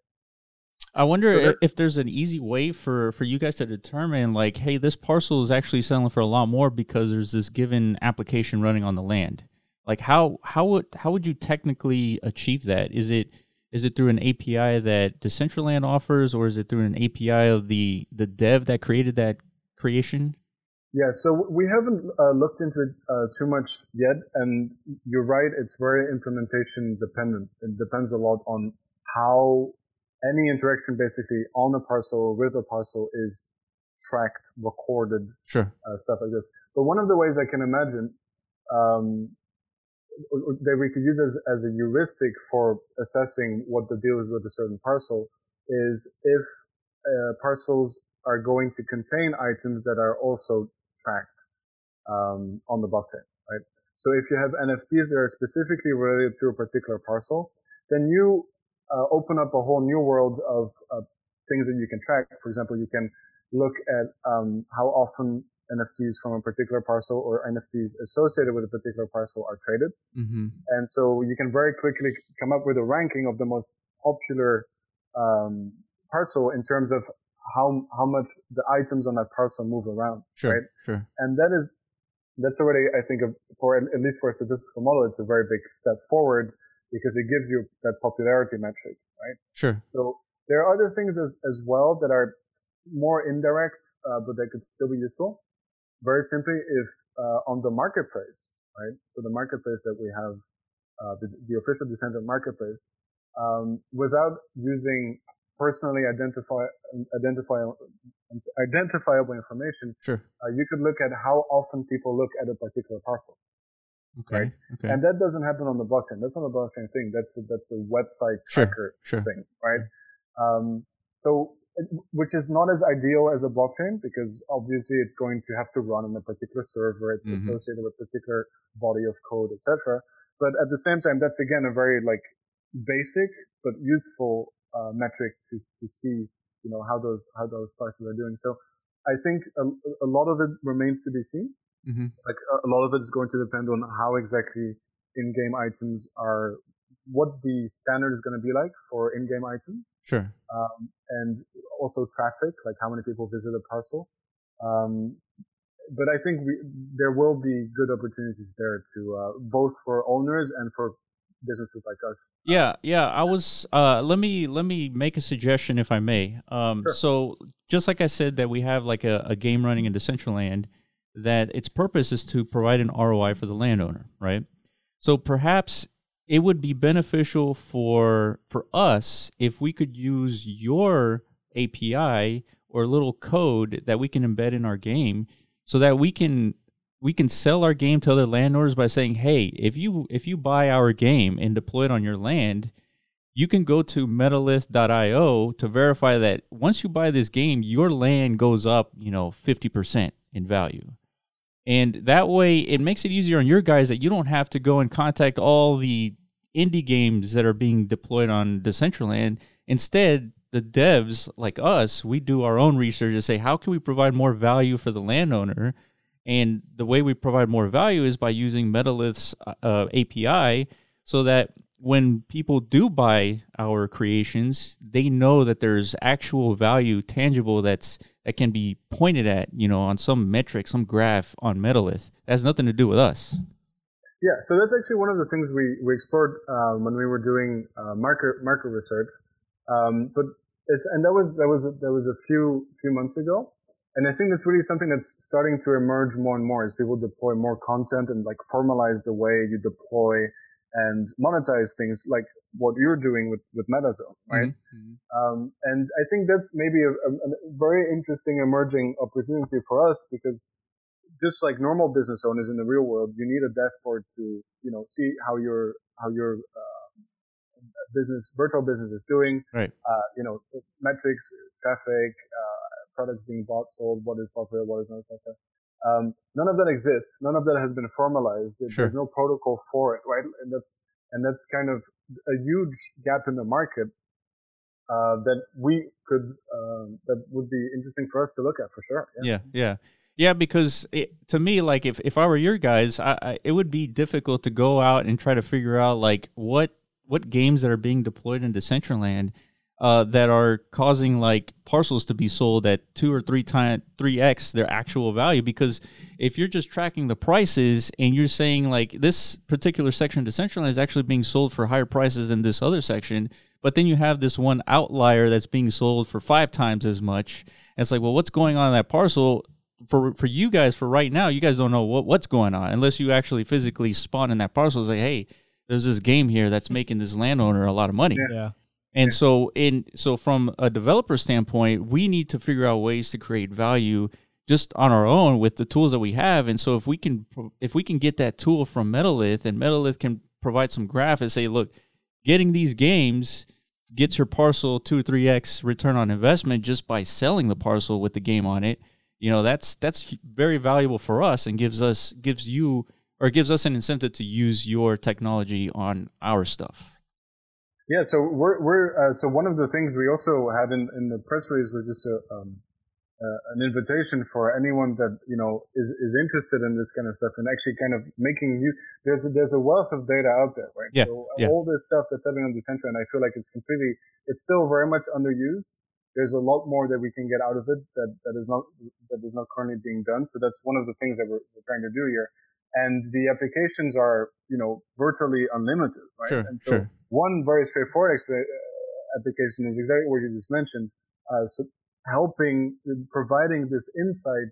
I wonder so if, if there's an easy way for for you guys to determine like, hey, this parcel is actually selling for a lot more because there's this given application running on the land. Like how how would how would you technically achieve that? Is it is it through an API that Decentraland offers, or is it through an API of the the dev that created that creation? Yeah, so we haven't uh, looked into it uh, too much yet, and you're right. It's very implementation dependent. It depends a lot on how any interaction basically on a parcel or with a parcel is tracked, recorded, sure. uh, stuff like this. But one of the ways I can imagine um, that we could use as, as a heuristic for assessing what the deal is with a certain parcel is if uh, parcels are going to contain items that are also tracked um, on the blockchain, right? So if you have NFTs that are specifically related to a particular parcel, then you uh, open up a whole new world of uh, things that you can track. For example, you can look at um, how often NFTs from a particular parcel or NFTs associated with a particular parcel are traded. Mm-hmm. And so you can very quickly come up with a ranking of the most popular um, parcel in terms of how how much the items on that parcel move around. Sure, right? sure. And that is that's already I think for at least for a statistical model, it's a very big step forward because it gives you that popularity metric, right? Sure. So there are other things as, as well that are more indirect, uh, but that could still be useful. Very simply, if uh, on the marketplace, right? So the marketplace that we have, uh, the, the, official Decentraland marketplace, um, without using personally identify, identify, identifiable information, sure. Uh, you could look at how often people look at a particular parcel. Okay. Right? Okay. And that doesn't happen on the blockchain. That's not a blockchain thing. That's a, that's a website tracker sure, sure. thing, right? Um, so, which is not as ideal as a blockchain because obviously it's going to have to run on a particular server. It's mm-hmm. associated with a particular body of code, etc. But at the same time, that's again a very like basic but useful uh, metric to, to see, you know, how those how those parcels are doing. So, I think a, a lot of it remains to be seen. Mm-hmm. Like a lot of it is going to depend on how exactly in-game items are, what the standard is going to be like for in-game items. Sure. Um, and also traffic, like how many people visit a parcel. Um, but I think we, there will be good opportunities there to uh, both for owners and for businesses like us. Yeah, yeah. I was. Uh, let me let me make a suggestion, if I may. Um, sure. So just like I said that we have like a, a game running in Decentraland, that its purpose is to provide an ROI for the landowner, right? So perhaps it would be beneficial for for us if we could use your API or little code that we can embed in our game so that we can we can sell our game to other landowners by saying, "Hey, if you if you buy our game and deploy it on your land, you can go to metalith.io to verify that once you buy this game, your land goes up, you know, 50% in value. And that way, it makes it easier on your guys that you don't have to go and contact all the indie games that are being deployed on Decentraland. Instead, the devs like us, we do our own research to say, how can we provide more value for the landowner? And the way we provide more value is by using Metalith's uh, API so that when people do buy our creations, they know that there's actual value tangible that's that can be pointed at, you know, on some metric, some graph on Metalith. That has nothing to do with us. Yeah, so that's actually one of the things we, we explored um, when we were doing uh, market market research. Um, but it's, and that was that was that was a few few months ago, and I think that's really something that's starting to emerge more and more as people deploy more content and like formalize the way you deploy and monetize things like what you're doing with, with MetaZone, right? Mm-hmm. Um, and I think that's maybe a, a, a, very interesting emerging opportunity for us because just like normal business owners in the real world, you need a dashboard to, you know, see how your, how your, uh, business, virtual business is doing. Right. Uh, you know, metrics, traffic, uh, products being bought, sold, what is popular, what is not popular. Um, none of that exists. None of that has been formalized. There's sure. no protocol for it, right? And that's and that's kind of a huge gap in the market uh, that we could uh, that would be interesting for us to look at for sure. Yeah, yeah, yeah. yeah because it, to me, like if if I were your guys, I, I, it would be difficult to go out and try to figure out like what what games that are being deployed into Decentraland uh, that are causing like parcels to be sold at two or three times three x their actual value. Because if you're just tracking the prices and you're saying like this particular section Decentraland is actually being sold for higher prices than this other section but then you have this one outlier that's being sold for five times as much and it's like well what's going on in that parcel for for you guys for right now? You guys don't know what, what's going on unless you actually physically spawn in that parcel. And say hey there's this game here that's making this landowner a lot of money. Yeah and so in so from a developer standpoint, we need to figure out ways to create value just on our own with the tools that we have. And so if we can if we can get that tool from Metalith and Metalith can provide some graph and say, look, getting these games gets your parcel two or three X return on investment just by selling the parcel with the game on it. You know, that's that's very valuable for us and gives us gives you or gives us an incentive to use your technology on our stuff. Yeah, so we're we're uh, so one of the things we also had in, in the press release was just a, um, uh, an invitation for anyone that you know is, is interested in this kind of stuff and actually kind of making you there's a, there's a wealth of data out there, right? Yeah, so yeah. all this stuff that's happening on the center, Decentraland, I feel like it's completely it's still very much underused. There's a lot more that we can get out of it that, that is not that is not currently being done. So that's one of the things that we're, we're trying to do here and the applications are you know virtually unlimited right sure, and so sure. One very straightforward uh, application is exactly what you just mentioned uh, so helping providing this insight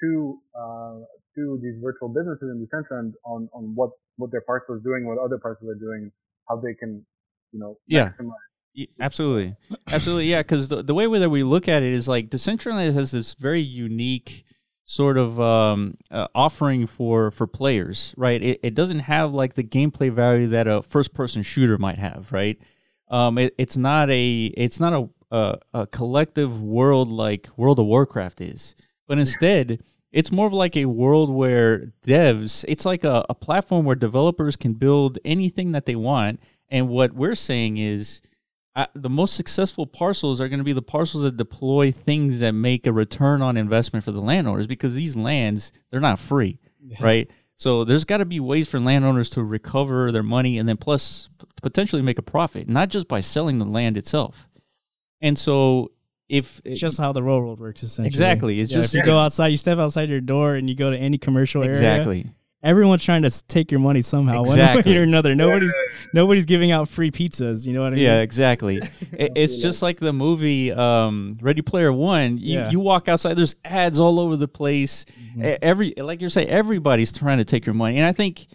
to uh, to these virtual businesses in the center and on on what what their parcel is doing what other parcels are doing how they can you know yeah. maximize Absolutely, absolutely, yeah. Because the, the way that we look at it is like Decentraland has this very unique sort of um, uh, offering for for players, right? It, it doesn't have like the gameplay value that a first person shooter might have, right? Um, it, it's not a it's not a, a, a collective world like World of Warcraft is, but instead it's more of like a world where devs it's like a, a platform where developers can build anything that they want, and what we're saying is the most successful parcels are going to be the parcels that deploy things that make a return on investment for the landowners because these lands they're not free, yeah. right? So there's got to be ways for landowners to recover their money and then plus potentially make a profit, not just by selling the land itself. And so if eh, it's just how the railroad works essentially. Exactly. It's yeah, just if you go outside, you step outside your door and you go to any commercial area. Exactly everyone's trying to take your money somehow, exactly. one way or another. Nobody's nobody's giving out free pizzas. You know what I mean? Yeah, exactly. it, it's just like the movie um, Ready Player One. You, yeah. you walk outside, there's ads all over the place. Mm-hmm. Every like you're saying, everybody's trying to take your money, and I think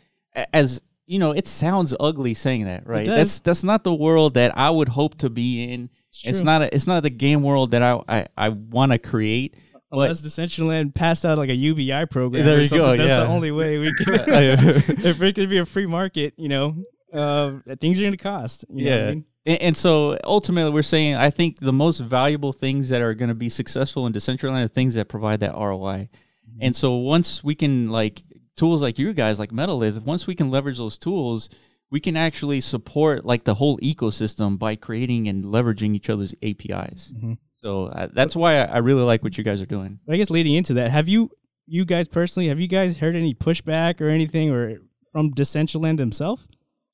as you know, it sounds ugly saying that, right? That's that's not the world that I would hope to be in. It's, it's not a, it's not the game world that I I, I want to create. Unless Decentraland passed out like a UBI program. There you go. That's yeah. the only way we can. if it could be a free market, you know, uh, things are going to cost. yeah. I mean? and, and, so ultimately, we're saying I think the most valuable things that are going to be successful in Decentraland are things that provide that ROI. Mm-hmm. And so once we can like tools like you guys, like Metalith, once we can leverage those tools, we can actually support like the whole ecosystem by creating and leveraging each other's APIs. Mm-hmm. So uh, that's why I, I really like what you guys are doing. I guess leading into that, have you, you guys personally, have you guys heard any pushback or anything, or from Decentraland themselves?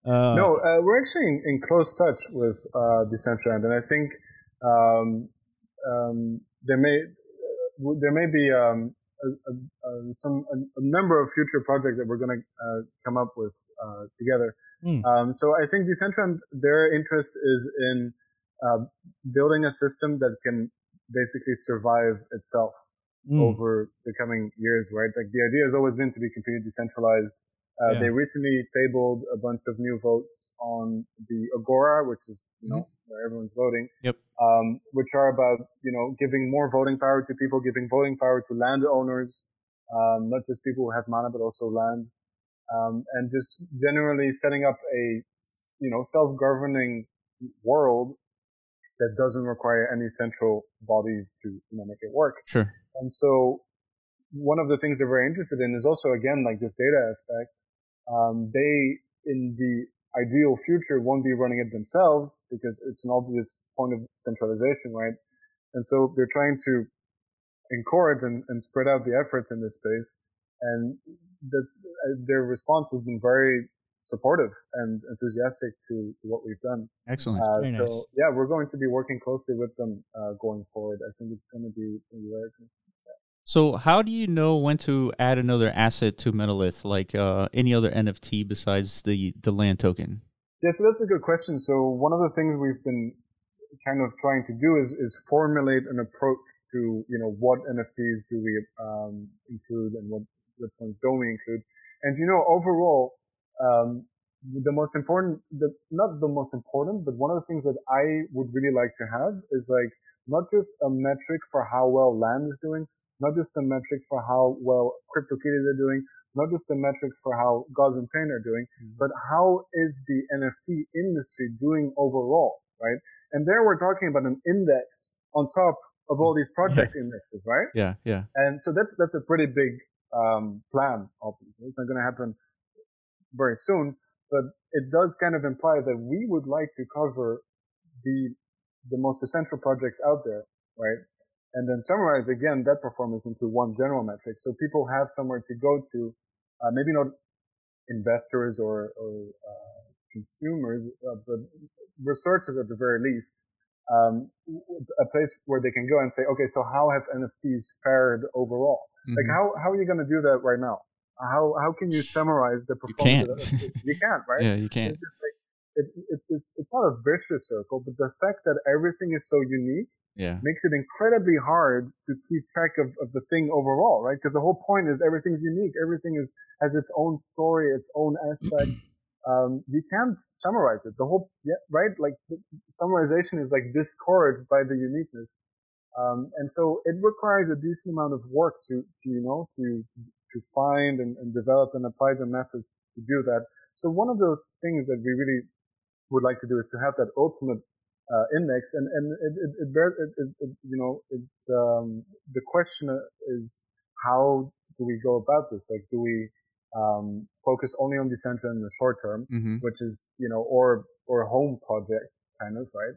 Uh, no, uh, we're actually in, in, close touch with uh, Decentraland, and I think um, um, there may uh, there may be um, a, a, a some a, number of future projects that we're going to uh, come up with uh, together. Mm. Um, so I think Decentraland, their interest is in uh, building a system that can basically survive itself mm. over the coming years, right? Like the idea has always been to be completely decentralized. Uh, yeah. They recently tabled a bunch of new votes on the Agora, which is you know mm-hmm. where everyone's voting. Yep. Um, which are about you know giving more voting power to people, giving voting power to landowners, um, not just people who have mana, but also land, um, and just generally setting up a you know self-governing world that doesn't require any central bodies to you know make it work. Sure. And so one of the things they're very interested in is also again like this data aspect. Um, they in the ideal future won't be running it themselves because it's an obvious point of centralization, right? And so they're trying to encourage and, and spread out the efforts in this space. And the, their response has been very supportive and enthusiastic to, to what we've done. Excellent. Uh, so nice. yeah, we're going to be working closely with them uh, going forward. I think it's going to be, very good. So, how do you know when to add another asset to Metalith, like uh, any other NFT besides the the land token? Yeah, so that's a good question. So, one of the things we've been kind of trying to do is is formulate an approach to you know what NFTs do we um, include and what which ones don't we include. And you know, overall, um, the most important, the, not the most important, but one of the things that I would really like to have is like not just a metric for how well land is doing, not just a metric for how well CryptoKitties are doing, not just a metric for how Gods Unchained are doing, mm-hmm. but how is the NFT industry doing overall, right? And there we're talking about an index on top of all these project yeah. indexes, right? Yeah, yeah. And so that's that's a pretty big um, plan. Obviously, it's not going to happen very soon, but it does kind of imply that we would like to cover the the most essential projects out there, right? And then summarize again that performance into one general metric, so people have somewhere to go to. Uh, maybe not investors or, or uh, consumers, uh, but researchers at the very least, um, a place where they can go and say, okay, so how have NFTs fared overall? Mm-hmm. Like how how are you going to do that right now? How how can you summarize the performance? You can't. you can't, right? Yeah, you can't. It's, like, it's, it's, it's, it's not a vicious circle, but the fact that everything is so unique yeah. makes it incredibly hard to keep track of, of the thing overall, right? Because the whole point is everything's unique. Everything is has its own story, its own aspect. um, you can't summarize it. The whole, yeah, right? Like summarization is like discouraged by the uniqueness. Um, and so it requires a decent amount of work to, to you know, to to find and, and develop and apply the methods to do that. So one of those things that we really would like to do is to have that ultimate uh, index, and and it it, it, it, it you know it, um, the question is how do we go about this? Like, do we um, focus only on Decentraland in the short term, mm-hmm. which is you know, or or a home project kind of right?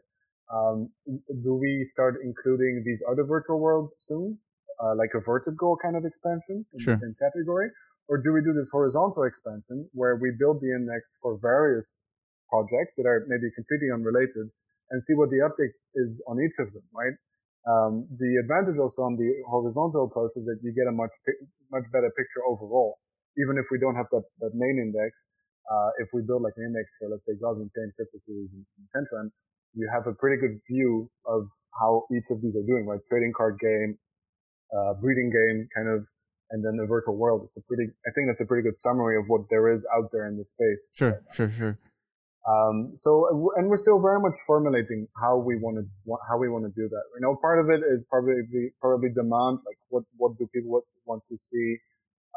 Um, do we start including these other virtual worlds soon? Uh, like a vertical kind of expansion in sure. the same category? Or do we do this horizontal expansion where we build the index for various projects that are maybe completely unrelated and see what the update is on each of them, right? Um, the advantage also on the horizontal approach is that you get a much, much better picture overall, even if we don't have that, that main index. Uh, if we build like an index for, let's say, Gods Unchained, CryptoKitties, and Decentraland, you have a pretty good view of how each of these are doing, right? Trading card game, uh, breeding game kind of, and then the virtual world. It's a pretty, I think that's a pretty good summary of what there is out there in the space. Sure, sure, sure. Um, so, and we're still very much formulating how we want to, how we want to do that. You know, part of it is probably, probably demand, like what, what do people want to see?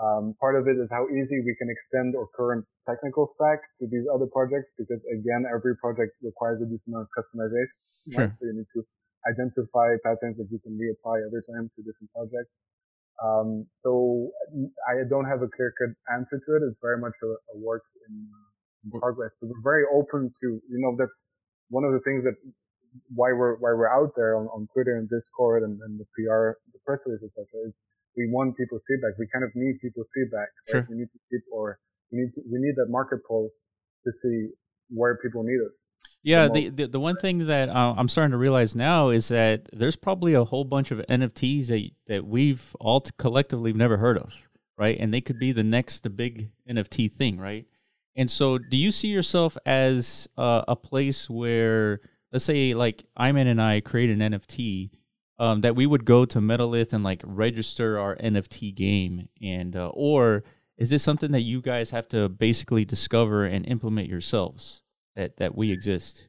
Um, part of it is how easy we can extend our current technical stack to these other projects, because again, every project requires a decent amount of customization. Sure. Right? So you need to identify patterns that you can reapply every time to different projects. Um, so I don't have a clear cut answer to it. It's very much a, a work in, in, progress, but we're very open to, you know, that's one of the things that why we're, why we're out there on, on Twitter and Discord and, and the PR, the press release, etc. is we want people's feedback. We kind of need people's feedback. Right? Sure. We need to keep, or we need to, we need that market pulse to see where people need us. Yeah, the, the, the one thing that uh, I'm starting to realize now is that there's probably a whole bunch of NFTs that that we've all collectively never heard of, right? And they could be the next the big NFT thing, right? And so, do you see yourself as uh, a place where, let's say, like Iman and I create an NFT, um, that we would go to Metalith and like register our NFT game, and uh, or is this something that you guys have to basically discover and implement yourselves? That that we exist?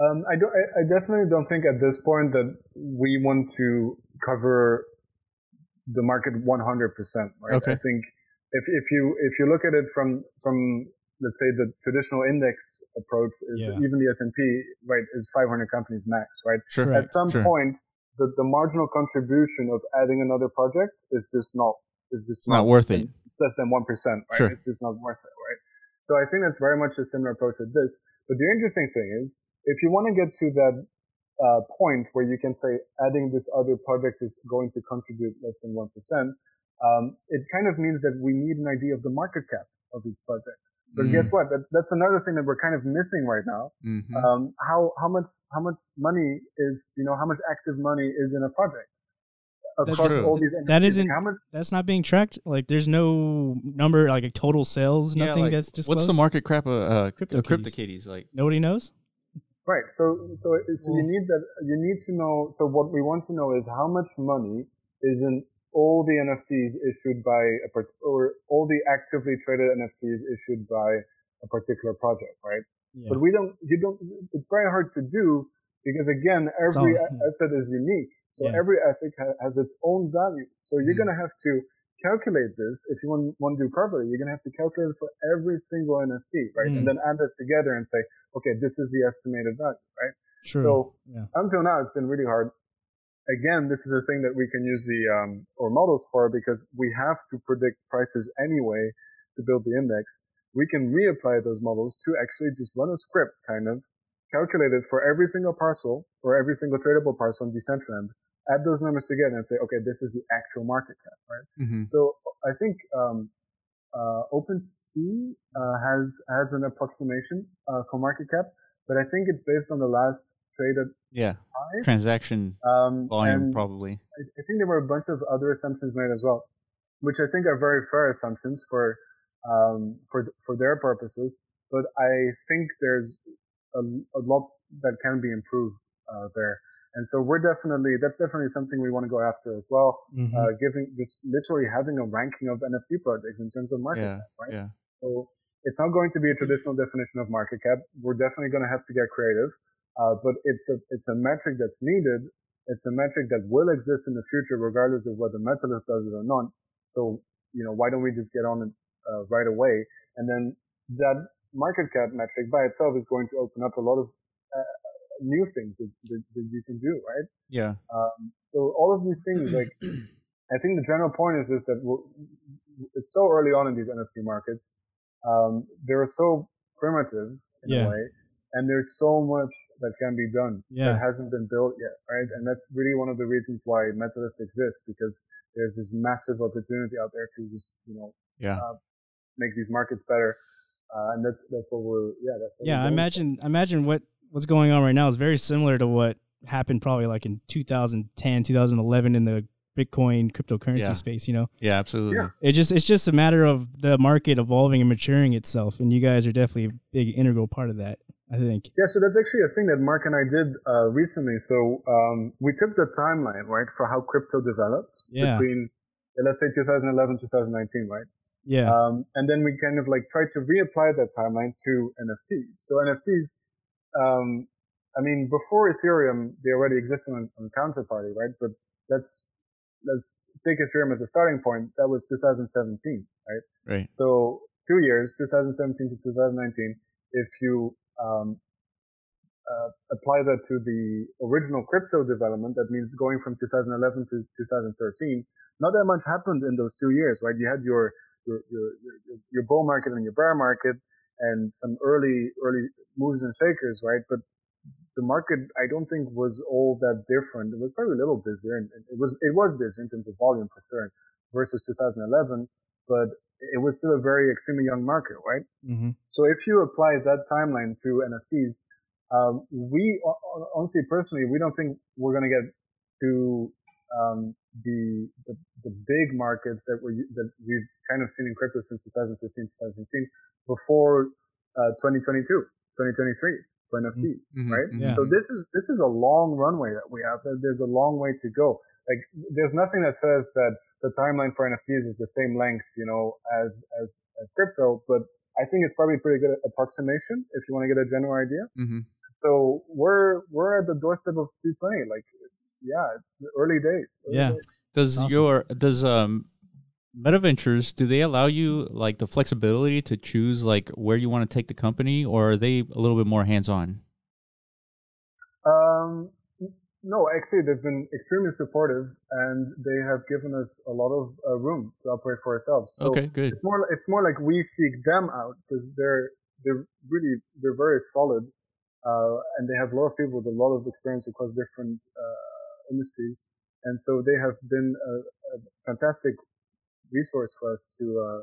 Um, I don't. I, I, definitely don't think at this point that we want to cover the market 100%. Right. Okay. I think if if you if you look at it from from let's say the traditional index approach is yeah. even the S&P right is 500 companies max right sure at some sure. point the, the marginal contribution of adding another project is just not is just not, not worth it less than 1% right sure. it's just not worth it so I think that's very much a similar approach with this. But the interesting thing is, if you want to get to that uh, point where you can say adding this other project is going to contribute less than 1%, um, it kind of means that we need an idea of the market cap of each project. But mm. guess what? That, that's another thing that we're kind of missing right now. Mm-hmm. Um, how how much how much money is you know how much active money is in a project? Across all these that isn't that's not being tracked. Like there's no number like a total sales yeah, nothing like, that's just what's the market crap of uh, CryptoKitties like? Nobody knows? Right so so so you need that you need to know so what we want to know is how much money is in all the nfts issued by a part or all the actively traded nfts issued by a particular project right? Yeah. but we don't you don't it's very hard to do because again every all, yeah. asset is unique so yeah. every asset ha- has its own value. So you're mm-hmm. going to have to calculate this if you want, want to do properly. You're going to have to calculate it for every single NFT, right? Mm. And then add it together and say, okay, this is the estimated value, right? True. So yeah. until now, it's been really hard. Again, this is a thing that we can use the um, or models for because we have to predict prices anyway to build the index. We can reapply those models to actually just run a script, kind of calculate it for every single parcel or every single tradable parcel in Decentraland add those numbers together and say, okay, this is the actual market cap, right? Mm-hmm. So I think um, uh, OpenSea uh, has has an approximation uh, for market cap, but I think it's based on the last traded yeah transaction um, volume probably. I, I, think there were a bunch of other assumptions made as well, which I think are very fair assumptions for um, for for their purposes. But I think there's a, a lot that can be improved uh, there. And so we're definitely, that's definitely something we want to go after as well. Mm-hmm. Uh, giving, just literally having a ranking of NFT projects in terms of market yeah, cap, right? Yeah. So it's not going to be a traditional definition of market cap. We're definitely going to have to get creative. Uh, but it's a, it's a metric that's needed. It's a metric that will exist in the future, regardless of whether Metalith does it or not. So, you know, why don't we just get on it uh, right away? And then that market cap metric by itself is going to open up a lot of uh, new things that, that, that you can do, right? Yeah. Um, so all of these things, like, I think the general point is just that it's so early on in these NFT markets. Um, they're so primitive in yeah. a way, and there's so much that can be done yeah. that hasn't been built yet, right? And that's really one of the reasons why Metalith exists because there's this massive opportunity out there to just, you know, yeah. Uh, make these markets better. Uh, and that's that's what we're yeah that's yeah. I imagine imagine what what's going on right now is very similar to what happened probably like in 2010, 2011 in the Bitcoin cryptocurrency yeah. space, you know? Yeah, absolutely. Yeah. It just it's just a matter of the market evolving and maturing itself, and you guys are definitely a big integral part of that. I think. Yeah, so that's actually a thing that Mark and I did uh, recently. So um, we took the timeline right for how crypto developed yeah. between let's say 2011 2019, right? Yeah. Um, and then we kind of like tried to reapply that timeline to NFTs. So NFTs um, I mean, before Ethereum, they already existed on, on Counterparty, right? But let's let's take Ethereum as a starting point. That was 2017, right? Right. So two years, 2017 to 2019. If you um, uh, apply that to the original crypto development, that means going from 2011 to 2013. Not that much happened in those two years, right? You had your your your, your, your bull market and your bear market and some early early moves and shakers, right? But the market, I don't think was all that different. It was probably a little busier, and it was it was busier in terms of volume for sure versus 2011, but it was still a very extremely young market, right? Mm-hmm. So if you apply that timeline to NFTs, Um, we honestly, personally, we don't think we're going to get to um, the, the, the big markets that we that we've kind of seen in crypto since 2015, 2016 before uh, 2022, 2023 for NFTs, mm-hmm. right? Yeah. So this is this is a long runway that we have. There's a long way to go. Like there's nothing that says that the timeline for NFTs is the same length, you know, as as, as crypto, but I think it's probably a pretty good approximation if you want to get a general idea. Mm-hmm. So we're we're at the doorstep of 220. Like, yeah, it's the early days. Early yeah. Days. Does awesome. your does um MetaVentures do they allow you like the flexibility to choose like where you want to take the company, or are they a little bit more hands on? Um, no, actually, they've been extremely supportive, and they have given us a lot of uh, room to operate for ourselves. So okay, good. It's more, it's more like we seek them out because they're they're really they're very solid, uh, and they have a lot of people with a lot of experience across different uh, industries, and so they have been a, a fantastic resource for us to uh,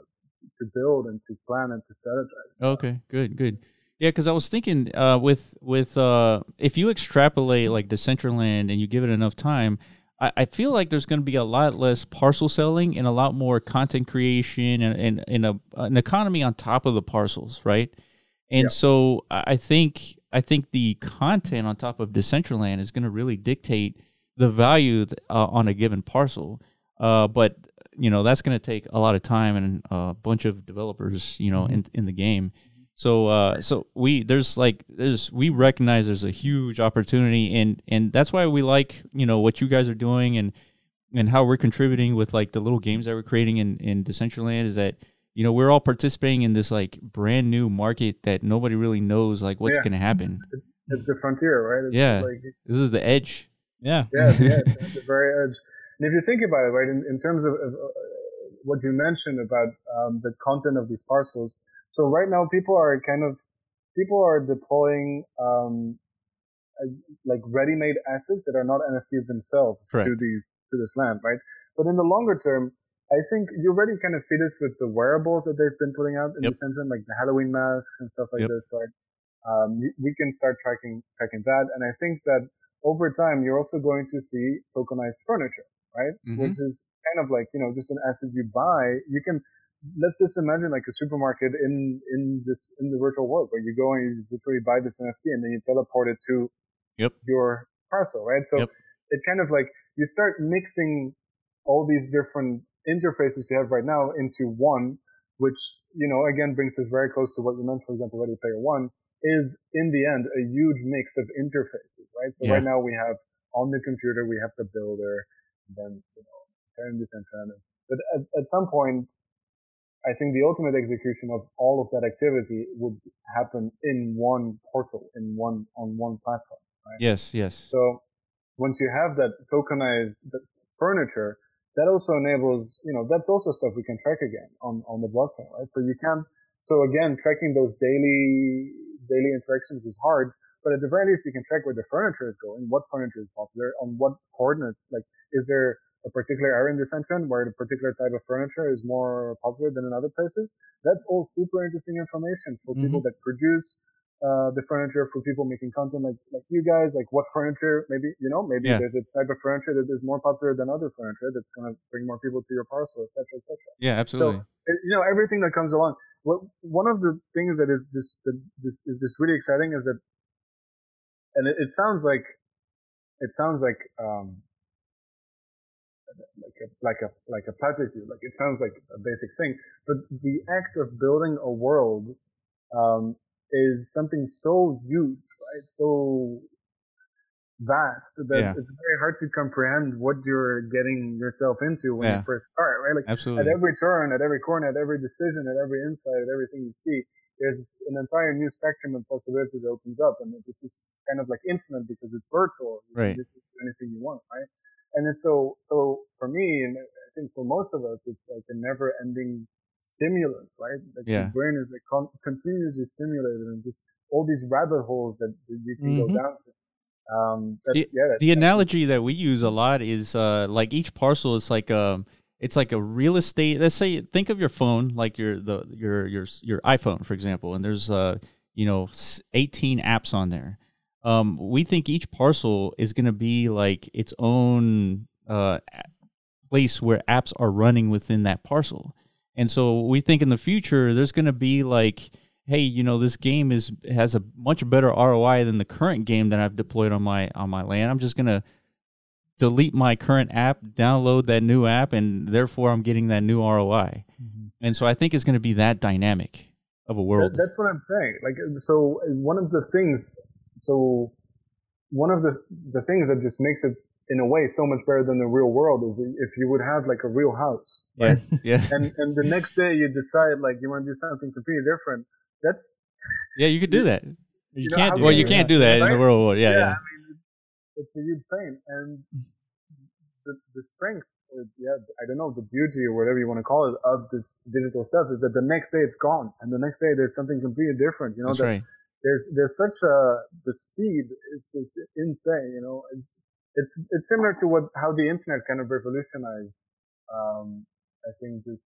to build and to plan and to strategize. Okay, good, good. Yeah, because I was thinking uh, with with uh, if you extrapolate like Decentraland and you give it enough time, I, I feel like there's going to be a lot less parcel selling and a lot more content creation and, and, and a, an economy on top of the parcels, right? And yeah. so I think I think the content on top of Decentraland is going to really dictate the value uh, on a given parcel. Uh, but you know that's going to take a lot of time and a bunch of developers, you know, in in the game. So uh, so we there's like there's we recognize there's a huge opportunity and and that's why we like you know what you guys are doing and and how we're contributing with like the little games that we're creating in in Decentraland is that you know we're all participating in this like brand new market that nobody really knows like what's yeah. going to happen. It's the frontier, right? It's yeah, like, this is the edge. Yeah, yeah, yeah, it's the very edge. And if you think about it, right, in, in terms of, of uh, what you mentioned about um, the content of these parcels, so right now people are kind of, people are deploying, um, like ready-made assets that are not NFTs themselves Correct. to these, to this land, right? But in the longer term, I think you already kind of see this with the wearables that they've been putting out in yep. the sense of like the Halloween masks and stuff like yep. this, right? Um, we can start tracking, tracking that. And I think that over time, you're also going to see tokenized furniture, right? Mm-hmm. Which is kind of like, you know, just an asset you buy. You can, let's just imagine like a supermarket in in this in the virtual world where you go and you literally buy this NFT and then you teleport it to yep. your parcel, right? So yep. it kind of like you start mixing all these different interfaces you have right now into one, which you know again brings us very close to what you meant, for example, Ready Player One is in the end a huge mix of interfaces, right? So yeah. right now we have on the computer we have the builder, then you know, turn this and but at, at some point I think the ultimate execution of all of that activity would happen in one portal, in one, on one platform. Right? Yes, yes. So once you have that tokenized furniture, that also enables, you know, that's also stuff we can track again on, on the blockchain, right? So you can, so again, tracking those daily, daily interactions is hard, but at the very least, you can track where the furniture is going, what furniture is popular, on what coordinates, like, is there a particular area in Decentraland where a particular type of furniture is more popular than in other places. That's all super interesting information for mm-hmm. people that produce uh, the furniture, for people making content like, like you guys, like what furniture, maybe, you know, maybe yeah. there's a type of furniture that is more popular than other furniture that's going to bring more people to your parcel, et cetera, et cetera. Yeah, absolutely. So, you know, everything that comes along. What, one of the things that is just, that this, is this really exciting is that, and it, it sounds like, it sounds like, um, like a like a like a platitude. Like it sounds like a basic thing, but the act of building a world um, is something so huge, right? So vast that yeah. it's very hard to comprehend what you're getting yourself into when yeah. you first start, right? Like Absolutely. at every turn, at every corner, at every decision, at every insight, at everything you see, there's an entire new spectrum of possibilities that opens up, and this is kind of like infinite because it's virtual. You right. can do anything you want, right? and it's so so for me, and I think for most of us, it's like a never-ending stimulus, right? Like yeah. the brain is like con- continuously stimulated, and just all these rabbit holes that, you can mm-hmm. go down to. Um, the, yeah, the analogy that we use a lot is uh, like each parcel is like a um, it's like a real estate. Let's say think of your phone like your the your your your iPhone for example, and there's uh you know 18 apps on there. um, we think each parcel is going to be like its own uh, place where apps are running within that parcel. And so we think in the future there's going to be like, hey, you know, this game is has a much better ROI than the current game that I've deployed on my on my land. I'm just going to delete my current app, download that new app, and therefore I'm getting that new ROI. Mm-hmm. And so I think it's going to be that dynamic of a world. That, that's what I'm saying. Like, so one of the things, so one of the the things that just makes it in a way so much better than the real world is if you would have like a real house, right? Yeah. yeah. And and the next day you decide like you want to do something completely different. That's yeah, you could do that. You, you know, can't. Do well, you can't do that right? in the real world. Yeah, yeah. yeah. I mean, it's a huge pain, and the the strength, or yeah, I don't know, the beauty or whatever you want to call it of this digital stuff is that the next day it's gone, and the next day there's something completely different. You know, That's right. There's there's such a the speed is just insane. You know, it's it's it's similar to what how the internet kind of revolutionized. Um, I think just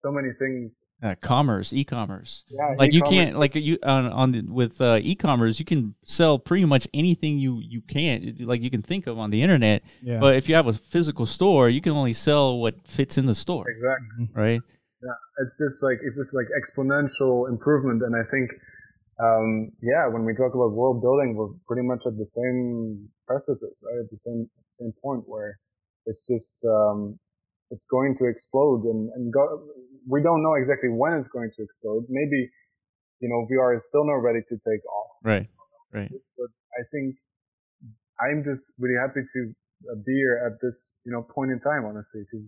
so many things. Uh, commerce, e-commerce. Yeah, like e-commerce. you can't like you on on the, with uh, e-commerce, you can sell pretty much anything you you can like you can think of on the internet. Yeah. But if you have a physical store, you can only sell what fits in the store. Exactly. Right. Yeah, it's just like it's just like exponential improvement, and I think um, yeah, when we talk about world building, we're pretty much at the same precipice, right? At the same same point where it's just um, it's going to explode, and and go, we don't know exactly when it's going to explode. Maybe you know VR is still not ready to take off. Right, right. But I think I'm just really happy to be here at this you know point in time honestly because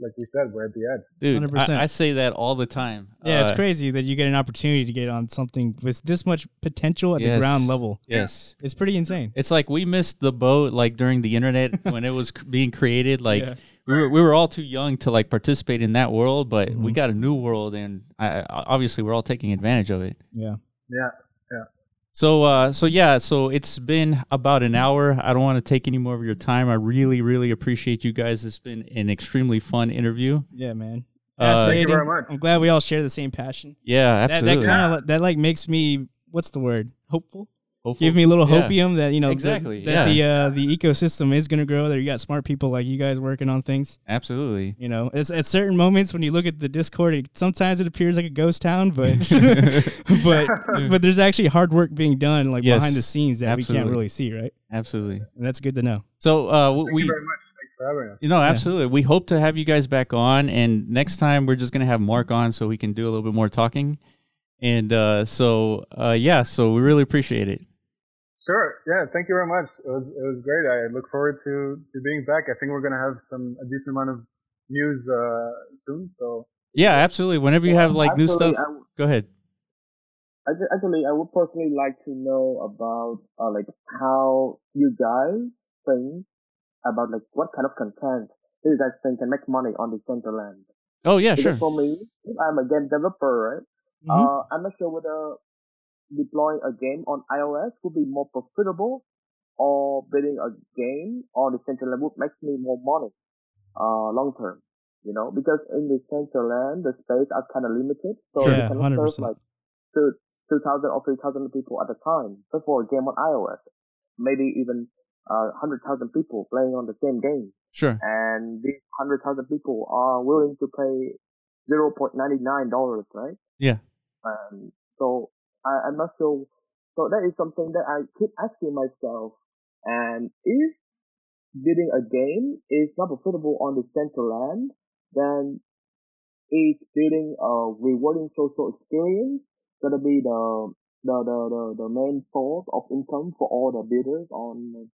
like we said we're at the edge dude 100%. I, I say that all the time yeah uh, it's crazy that you get an opportunity to get on something with this much potential at yes, the ground level yes it's pretty insane it's like we missed the boat like during the internet when it was being created like yeah. We, were, we were all too young to like participate in that world but mm-hmm. we got a new world and I, obviously we're all taking advantage of it yeah yeah yeah. so, uh, so yeah, so it's been about an hour. I don't want to take any more of your time. I really, really appreciate you guys. It's been an extremely fun interview. Yeah, man. Uh, Thank you very much. I'm glad we all share the same passion. Yeah, absolutely. That, that kind of that like makes me what's the word? Hopeful. Hopeful. Give me a little yeah. hopium that you know exactly that, that yeah. the uh, the ecosystem is going to grow. That you got smart people like you guys working on things. Absolutely. You know, it's at certain moments when you look at the Discord, it, sometimes it appears like a ghost town, but but but there's actually hard work being done like yes. behind the scenes that absolutely. we can't really see, right? Absolutely. And that's good to know. So uh, Thank we. You very much. Thanks for having. You know, absolutely. Yeah. We hope to have you guys back on, and next time we're just gonna have Mark on so we can do a little bit more talking. And uh, so, uh, yeah, so we really appreciate it. Sure. Yeah. Thank you very much. It was, it was great. I look forward to, to being back. I think we're going to have some, a decent amount of news, uh, soon. So. Yeah, absolutely. Whenever you have like new stuff, go ahead. Actually, I would personally like to know about, uh, like how you guys think about like what kind of content do you guys think can make money on the Decentraland? Oh yeah, because sure. For me, I'm a game developer, right? Mm-hmm. Uh, I'm not sure whether deploying a game on iOS would be more profitable or building a game on the Decentraland would makes me more money, uh, long term, you know, because in Decentraland, the space are kind of limited. So yeah, you can 100%. serve like two, 2,000 or 3,000 people at a time. for a game on iOS, maybe even uh, 100,000 people playing on the same game. Sure. And these 100,000 people are willing to pay $0.99, right? Yeah. Um, so I, I'm not sure. So that is something that I keep asking myself. And if building a game is not profitable on the central land, then is building a rewarding social experience gonna be the the, the, the, the main source of income for all the builders on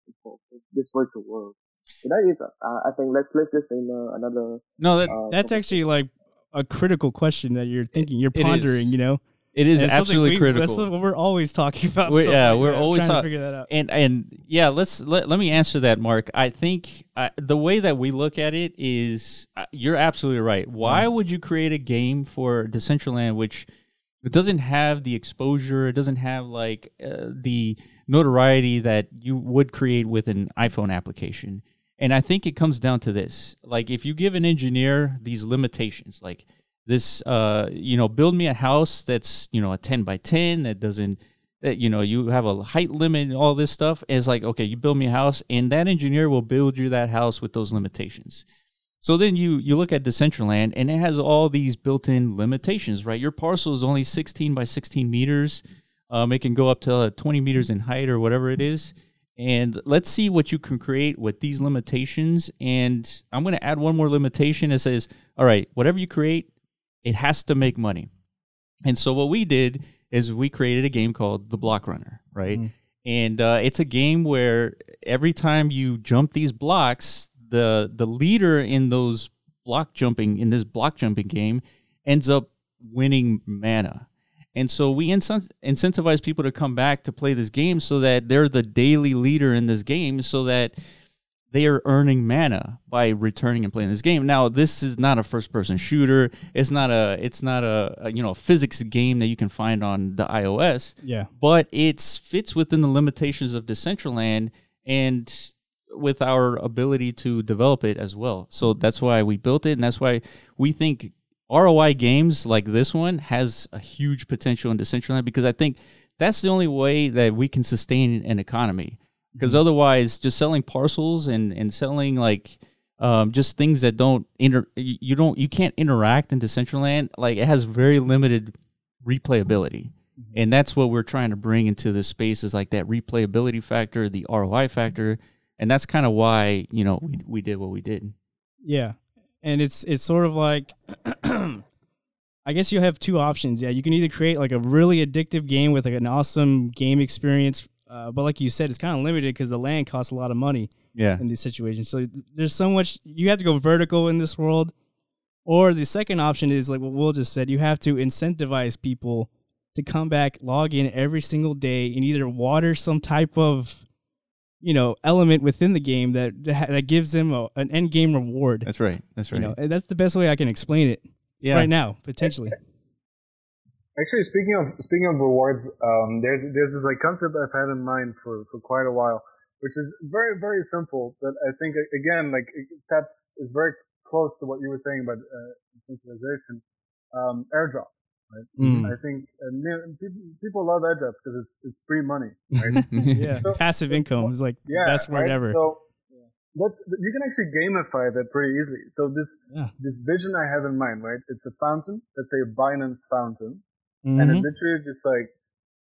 this virtual world. So that is, uh, I think let's let's in uh, another. No, that uh, that's actually like a critical question that you're thinking, you're pondering. You know, it is absolutely we, critical. That's what we're always talking about. We're, yeah, like we're that. always trying to figure that out. And and yeah, let's let, let me answer that, Mark. I think uh, the way that we look at it is uh, you're absolutely right. Why mm. would you create a game for Decentraland which it doesn't have the exposure, it doesn't have like uh, the notoriety that you would create with an iPhone application? And I think it comes down to this. Like if you give an engineer these limitations, like this uh you know build me a house that's you know a 10 by 10 that doesn't that you know you have a height limit and all this stuff. It's like okay, you build me a house, and that engineer will build you that house with those limitations. So then you you look at Decentraland, and it has all these built-in limitations, right? Your parcel is only 16 by 16 meters. Um, it can go up to 20 meters in height or whatever it is. And let's see what you can create with these limitations. And I'm going to add one more limitation. It says, all right, whatever you create, it has to make money. And so what we did is we created a game called The Block Runner, right? Mm. And uh, it's a game where every time you jump these blocks, the the leader in those block jumping in this block jumping game ends up winning mana. And so we incentivize people to come back to play this game so that they're the daily leader in this game so that they are earning mana by returning and playing this game. Now, this is not a first-person shooter. It's not a it's not a, a, you know a physics game that you can find on the iOS. Yeah. But it fits within the limitations of Decentraland and with our ability to develop it as well. So that's why we built it, and that's why we think ROI games like this one has a huge potential in Decentraland because I think that's the only way that we can sustain an economy because mm-hmm. otherwise just selling parcels and and selling like um, just things that don't inter you don't you can't interact in Decentraland like it has very limited replayability mm-hmm. and that's what we're trying to bring into this space is like that replayability factor the ROI factor and that's kind of why you know we, we did what we did yeah and it's it's sort of like I guess you have two options. Yeah, you can either create like a really addictive game with like an awesome game experience uh, but like you said, it's kind of limited because the land costs a lot of money. Yeah. In these situations, so there's so much you have to go vertical in this world. Or the second option is like what Will just said. You have to incentivize people to come back, log in every single day, and either water some type of, you know, element within the game that that gives them a, an end game reward. That's right. That's right. You know, that's the best way I can explain it. Yeah. Right now, potentially. Actually, speaking of speaking of rewards, um, there's there's this like concept I've had in mind for, for quite a while, which is very very simple, but I think again like it taps is very close to what you were saying about uh, incentivization. Um, airdrop, right? Mm. I think uh, people, people love airdrops because it's it's free money, right? yeah, so, passive income is like yeah, the best word right? ever. So, that's you can actually gamify that pretty easily. So this yeah. this vision I have in mind, right? It's a fountain. Let's say a Binance fountain, mm-hmm. and it's literally just like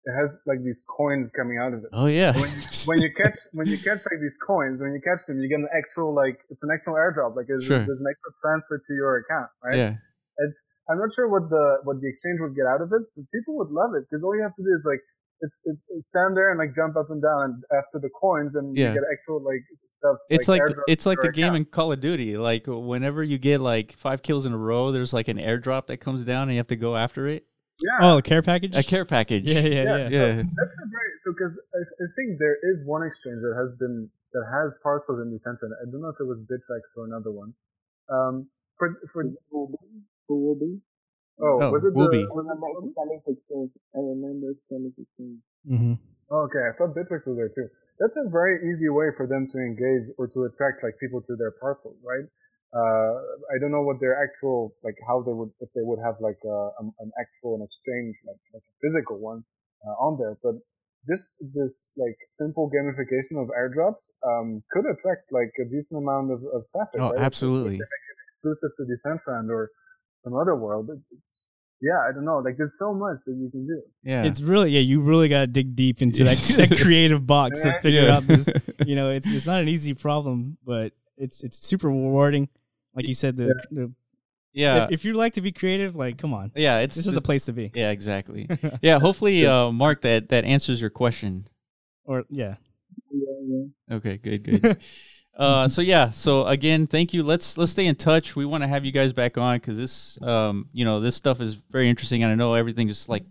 it has like these coins coming out of it. Oh yeah. When you, when you, catch when you catch like these coins, when you catch them, you get an actual like it's an actual airdrop. Like there's, sure. there's an actual transfer to your account, right? Yeah. It's I'm not sure what the what the exchange would get out of it, but people would love it because all you have to do is like it's, it's, it's stand there and like jump up and down after the coins and yeah. you get actual like stuff. It's like, like it's like the game in Call of Duty. Like whenever you get like five kills in a row, there's like an airdrop that comes down and you have to go after it. Yeah. Oh, a care package. A care package. Yeah, yeah, yeah. yeah. yeah. So that's great. So because I, I, think there is one exchange that has been that has parcels in the center. I don't know if it was Bittrex or another one. Um, for for who will be? Oh, oh was it Huobi. the? I remember Spanish exchange. I remember Spanish exchange. Mm-hmm. okay, I thought Bittrex was there too. That's a very easy way for them to engage or to attract like people to their parcels, right? Uh, I don't know what their actual like how they would if they would have like uh, a, an actual an exchange like, like a physical one uh, on there, but this this like simple gamification of airdrops um, could attract like a decent amount of, of traffic. Oh, right? absolutely. Exclusive to Decentraland or some other world. It's, yeah, I don't know. Like, there's so much that you can do. Yeah, it's really yeah. You really got to dig deep into that, that creative box to figure yeah. out this. You know, it's it's not an easy problem, but it's it's super rewarding. Like you said, the, yeah. the yeah. If, you like to be creative, like come on. Yeah, it's this is the place to be. Yeah, exactly. yeah, hopefully, uh, Mark, that that answers your question. Or yeah. Okay, good, good. uh, so yeah, so again, thank you. Let's let's stay in touch. We want to have you guys back on because this, um, you know, this stuff is very interesting, and I know everything is like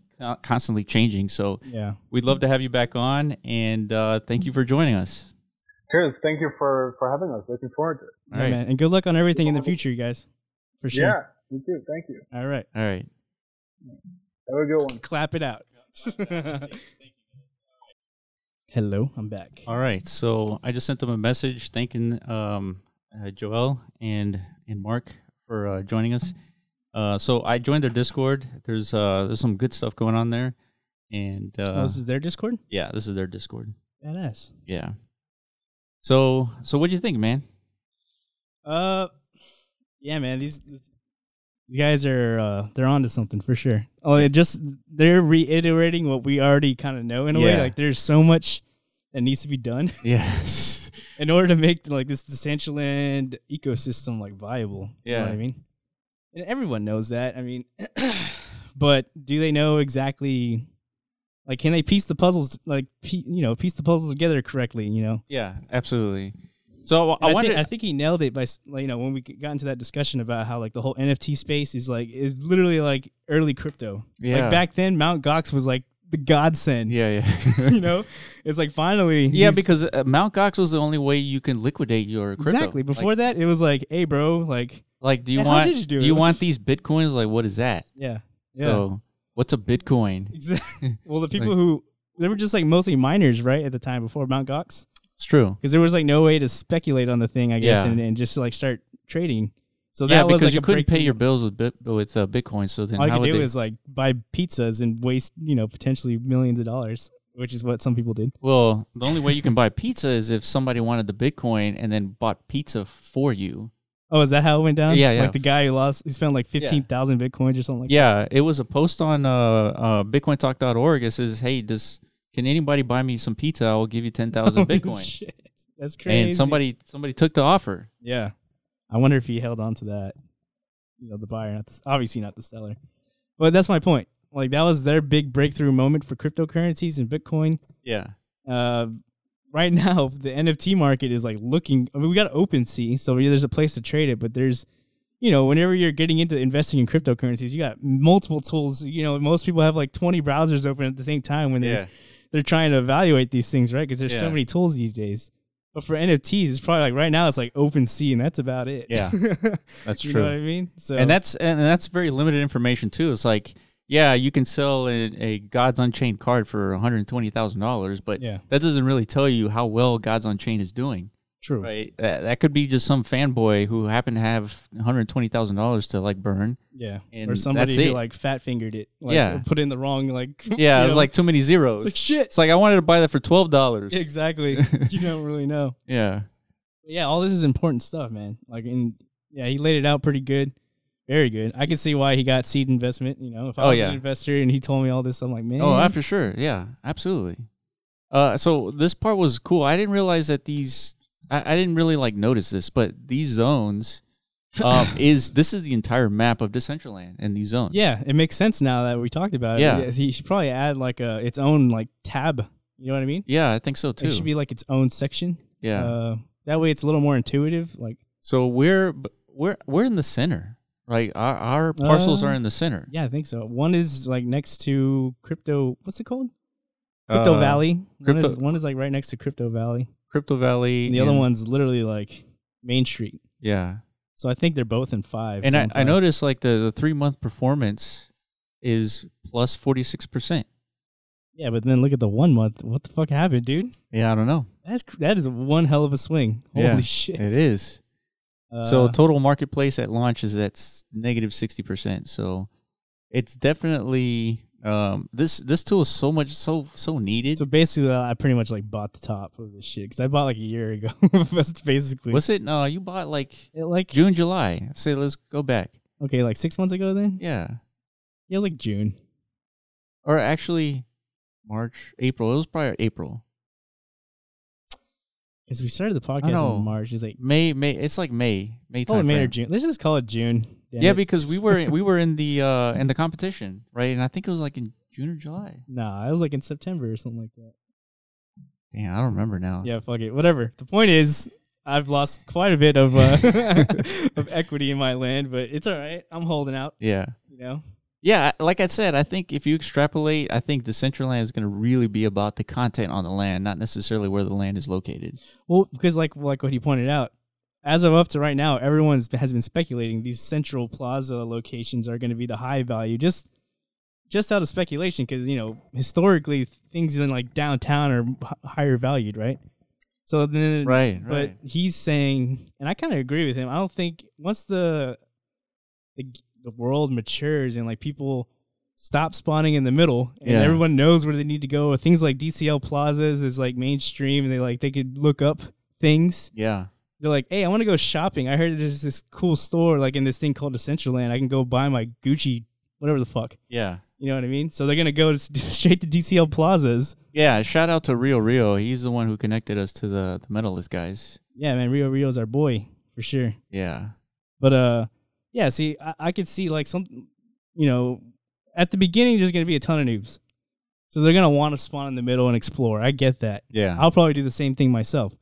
constantly changing. So yeah, we'd love to have you back on, and uh, thank you for joining us. Cheers. Thank you for, for having us. Looking forward to it. All right. Man. And good luck on everything in the future, you guys. For sure. Yeah, me too. Thank you. All right. All right. Have a good one. Clap it out. Hello, I'm back. All right. So I just sent them a message thanking um, uh, Joel and and Mark for uh, joining us. Uh, so I joined their Discord. There's uh, there's some good stuff going on there. and uh, oh, this is their Discord. Yeah, this is their Discord. Badass. Yeah. So, so what do you think, man? Uh, yeah, man. These these guys are uh they're onto something for sure. Oh, it just they're reiterating what we already kind of know in a yeah. way. Like there's so much that needs to be done. Yes. in order to make like this Decentraland ecosystem like viable. Yeah. You know what I mean? And everyone knows that. I mean, but do they know exactly? Like, can they piece the puzzles like you know piece the puzzles together correctly? You know? Yeah, absolutely. So I, I, wonder, think, I think he nailed it by like, you know when we got into that discussion about how like the whole NFT space is like is literally like early crypto. Yeah. Like back then, Mount Gox was like the godsend. Yeah, yeah. you know, it's like finally. Yeah, because uh, Mount Gox was the only way you can liquidate your crypto. Exactly. Before like, that, it was like, hey, bro, like, like, do you want you do, do you want these bitcoins? Like, what is that? Yeah. Yeah. So, what's a bitcoin? Exactly. well, the people like, who they were just like mostly miners, right, at the time before Mount Gox. It's true because there was like no way to speculate on the thing, I guess, yeah. and, and just like start trading. So yeah, that was because like you couldn't pay your bills with bit, with uh, Bitcoin. So then all you could do they... is like buy pizzas and waste, you know, potentially millions of dollars, which is what some people did. Well, the only way you can buy pizza is if somebody wanted the Bitcoin and then bought pizza for you. Oh, is that how it went down? Yeah, yeah. Like the guy who lost, he spent like fifteen thousand yeah. bitcoins or something like yeah, that. Yeah, it was a post on uh, uh, BitcoinTalk.org. It says, "Hey, does can anybody buy me some pizza? I will give you ten thousand Bitcoin." Shit. That's crazy. And somebody somebody took the offer. Yeah, I wonder if he held on to that. You know, the buyer, not the, obviously not the seller. But that's my point. Like that was their big breakthrough moment for cryptocurrencies and Bitcoin. Yeah. Uh, right now the NFT market is like looking. I mean, we got OpenSea, so there's a place to trade it, but there's you know, whenever you're getting into investing in cryptocurrencies, you got multiple tools. You know, most people have like 20 browsers open at the same time when they're yeah. they're trying to evaluate these things, right? Because there's yeah. so many tools these days. But for NFTs, it's probably like right now it's like OpenSea, and that's about it. Yeah, that's you true. know what I mean? So and that's and that's very limited information too. It's like yeah, you can sell a, a Gods Unchained card for one hundred twenty thousand dollars, but yeah. that doesn't really tell you how well Gods Unchained is doing. True. Right. That, that could be just some fanboy who happened to have one hundred twenty thousand dollars to like burn. Yeah. or somebody who it. like fat fingered it. Like, yeah. Put in the wrong like. Yeah, it was like too many zeros. It's like shit. It's like I wanted to buy that for twelve dollars. Exactly. you don't really know. Yeah. Yeah, all this is important stuff, man. Like, in yeah, he laid it out pretty good. Very good. I can see why he got seed investment. You know, if I oh, was yeah. an investor and he told me all this, I'm like, man. Oh, for sure. Yeah, absolutely. Uh, so this part was cool. I didn't realize that these I, I didn't really like notice this, but these zones um, is this is the entire map of Decentraland and these zones. Yeah, it makes sense now that we talked about it. Yeah, he should probably add like a its own like tab. You know what I mean? Yeah, I think so too. It should be like its own section. Yeah, uh, that way it's a little more intuitive. Like so, we're we're we're in the center, right? Our our parcels uh, are in the center. Yeah, I think so. One is like next to crypto. What's it called? Crypto uh, Valley. Crypto, one, is, one is like right next to Crypto Valley. Crypto Valley. And the other one's literally like Main Street. Yeah. So I think they're both in five. And I, I noticed like the, the three month performance is plus 46%. Yeah, but then look at the one month. What the fuck happened, dude? Yeah, I don't know. That's that is one hell of a swing. Holy yeah, shit! It is. Uh, so total marketplace at launch is at negative sixty percent. So it's definitely um, this this tool is so much so so needed. So basically, uh, I pretty much like bought the top of this shit because I bought like a year ago. That's basically. What's it? No, you bought like it, like June, July. Say let's go back. Okay, like six months ago then. Yeah. Yeah, it was like June. Or actually, March, April. It was probably April. Because we started the podcast in March. It's like May, May. It's like May, May. Oh, May or June. Let's just call it June. Damn yeah, it. because we were we were in the uh in the competition, right? And I think it was like in June or July. Nah, it was like in September or something like that. Damn, I don't remember now. Yeah, fuck it. Whatever. The point is, I've lost quite a bit of uh, of equity in my land, but it's all right. I'm holding out. Yeah. You know. Yeah, like I said, I think if you extrapolate, I think Decentraland is going to really be about the content on the land, not necessarily where the land is located. Well, because like like what he pointed out, as of up to right now, everyone has been speculating these central plaza locations are going to be the high value. Just just out of speculation, because you know historically things in like downtown are higher valued, right? So then, right, but he's saying, and I kind of agree with him. I don't think once the, the the world matures and like people stop spawning in the middle and Yeah. everyone knows where they need to go. Things like DCL plazas is like mainstream and they like they could look up things. Yeah. They're like, hey, I want to go shopping. I heard there's this cool store like in this thing called Decentraland. I can go buy my Gucci, whatever the fuck. Yeah. You know what I mean? So they're gonna go straight to DCL plazas. Yeah. Shout out to Rio Rio. He's the one who connected us to the, the Metalith guys. Yeah, man, Rio Rio's our boy for sure. Yeah. But uh, yeah. See, I, I could see like some, you know, at the beginning there's gonna be a ton of noobs, so they're gonna want to spawn in the middle and explore. I get that. Yeah. I'll probably do the same thing myself,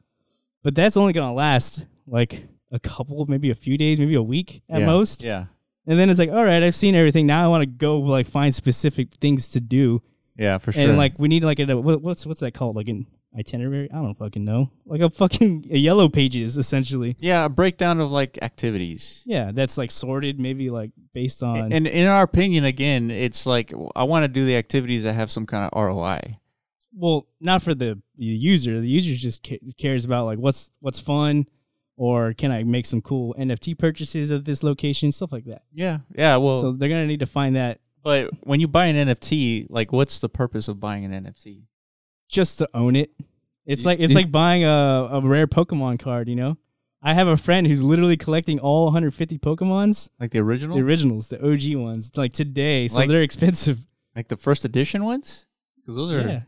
but that's only gonna last like a couple, maybe a few days, maybe a week at Yeah. most. Yeah. And then it's like, all right, I've seen everything. Now I want to go like find specific things to do, Yeah, for sure. and like we need like a what's what's that called? Like an itinerary? I don't fucking know. Like a fucking a yellow pages essentially. yeah, a breakdown of like activities. Yeah, that's like sorted, maybe like based on. And in our opinion, again, it's like I want to do the activities that have some kind of ROI. well, not for the, the user. The user just cares about like what's what's fun, or can I make some cool NFT purchases at this location, stuff like that. Yeah. Yeah. Well, so they're gonna need to find that but when you buy an NFT, like, what's the purpose of buying an NFT? Just to own it. It's like it's like buying a, a rare Pokemon card. You know, I have a friend who's literally collecting all 150 Pokemons, Like the original? the originals, the OG ones. It's like today, so Like- they're expensive. like the first edition ones? Because those are Yeah.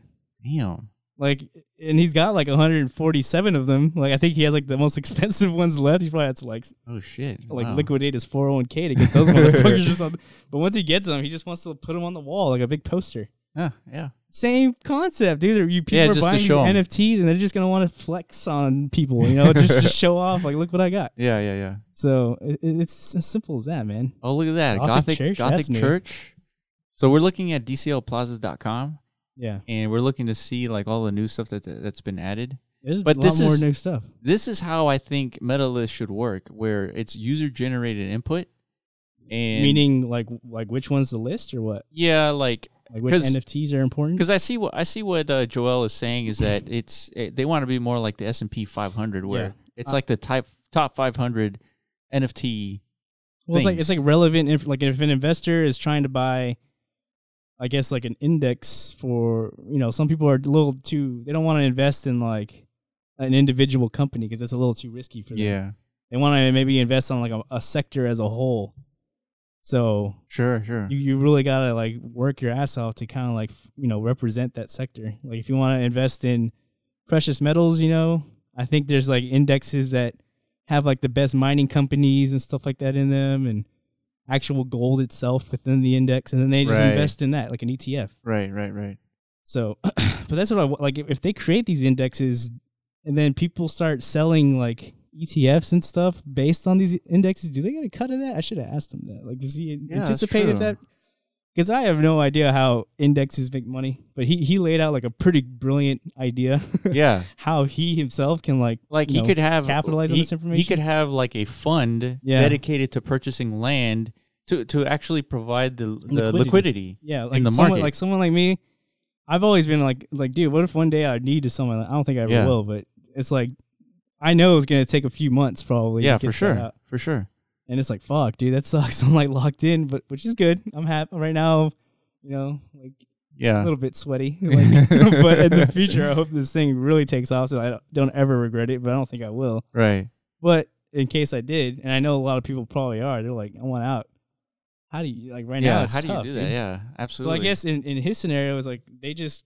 damn. Like, and he's got like 147 of them. Like, I think he has like the most expensive ones left. He probably has to like Oh shit! like Wow. liquidate his 401k to get those motherfuckers or something. But once he gets them, he just wants to put them on the wall like a big poster. Yeah, yeah, Same concept, dude. You people Yeah, are buying these. NFTs and they're just gonna want to flex on people, you know, just to show off. Like, look what I got. yeah, yeah, yeah. So it, it's as simple as that, man. Oh, look at that Gothic Gothic Church? Gothic. Church. So we're looking at DCLplazas.com Yeah, and we're looking to see like all the new stuff that that's been added. But a lot this more is- new stuff. This is how I think MetaList should work, where it's user generated input, and Meaning, like, like which one's the list or what? yeah, like Like which NFTs are important? because I see what I see what uh, Joel is saying is that it's it, they want to be more like the S and P 500, where Yeah. it's Uh, like the type top 500 NFT. Well, it's like it's like relevant. If like if an investor is trying to buy, I guess like an index for you know some people are a little too they don't want to invest in like an individual company because it's a little too risky for them. Yeah, They want to maybe invest on like a, a sector as a whole. So sure, sure. you, you really gotta like work your ass off to kind of like you know represent that sector. Like if you want to invest in precious metals, you know, I think there's like indexes that have like the best mining companies and stuff like that in them, and actual gold itself within the index, and then they just Right. invest in that like an ETF. right, right, right. So, but that's what I like. If, if they create these indexes, and then people start selling like ETFs and stuff based on these indexes, do they get a cut of that? I should have asked him that. Like, does he Yeah, anticipate if that? Because I have no idea how indexes make money, but he he laid out like a pretty brilliant idea. Yeah, how he himself can like like he know, could have capitalize on this information. He could have like a fund Yeah. dedicated to purchasing land to to actually provide the the Liquidity. liquidity. yeah like the someone market. like someone like me. I've always been like like dude, what if one day I need to someone? I don't think I ever Yeah. will, but it's like I know it was gonna take a few months probably. to Yeah, for sure, for sure. And it's like, fuck, dude, that sucks. I'm like locked in, but which is good. I'm happy right now. You know, like yeah. a little bit sweaty, like, but in the future, I hope this thing really takes off, so I don't, don't ever regret it. But I don't think I will. right. But in case I did, and I know a lot of people probably are, they're like, I want out. How do you like right now? Yeah, It's how do you do dude. that? Yeah, Absolutely. So. I guess in, in his scenario, it's like they just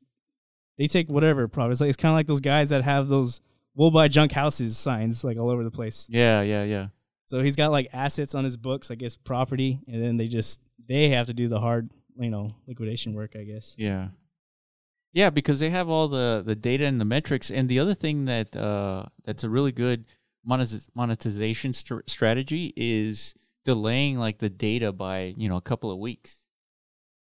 they take whatever profits. Like it's kind of like those guys that have those "We'll buy junk houses" signs like all over the place. Yeah, yeah, yeah. So he's got like assets on his books, I guess property, and then they just they have to do the hard, you know, liquidation work, I guess. Yeah. Yeah, because they have all the the data and the metrics, and the other thing that uh that's a really good monetization st- strategy is delaying like the data by you know a couple of weeks,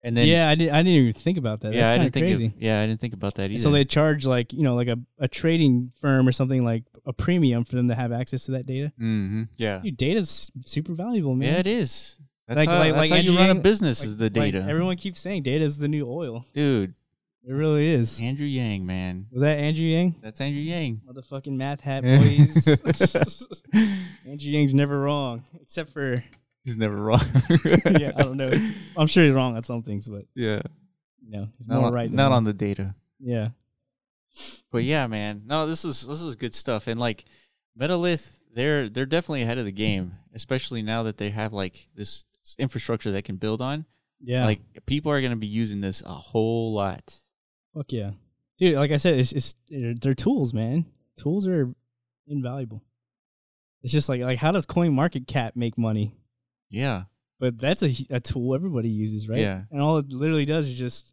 and then yeah, I didn't. I didn't even think about that. yeah, That's I kind didn't of think crazy. Of, yeah, I didn't think about that either. so they charge like you know like a, a trading firm or something like a premium for them to have access to that data. mm-hmm. yeah, Dude, data's super valuable, man. yeah, it is. That's Like- how, like- that's like how you run a business Like- is the like data, everyone keeps saying data is the new oil. dude. It really is. Andrew Yang, man, Was that Andrew Yang? that's Andrew Yang. Motherfucking math hat boys. Andrew Yang's never wrong, except for He's never wrong. yeah, I don't know. I'm sure he's wrong on some things, but yeah, no, he's not more on, right. Than not wrong. on the data. Yeah, But yeah, man. No, this is this is good stuff. And like Metalith, they're they're definitely ahead of the game, especially now that they have like this infrastructure they can build on. yeah. Like people are gonna be using this a whole lot. fuck yeah, dude. Like I said, it's it's they're, they're tools, man. Tools are invaluable. It's just like like how does Coin Market Cap make money? Yeah. But that's a a tool everybody uses, right? Yeah. And all it literally does is just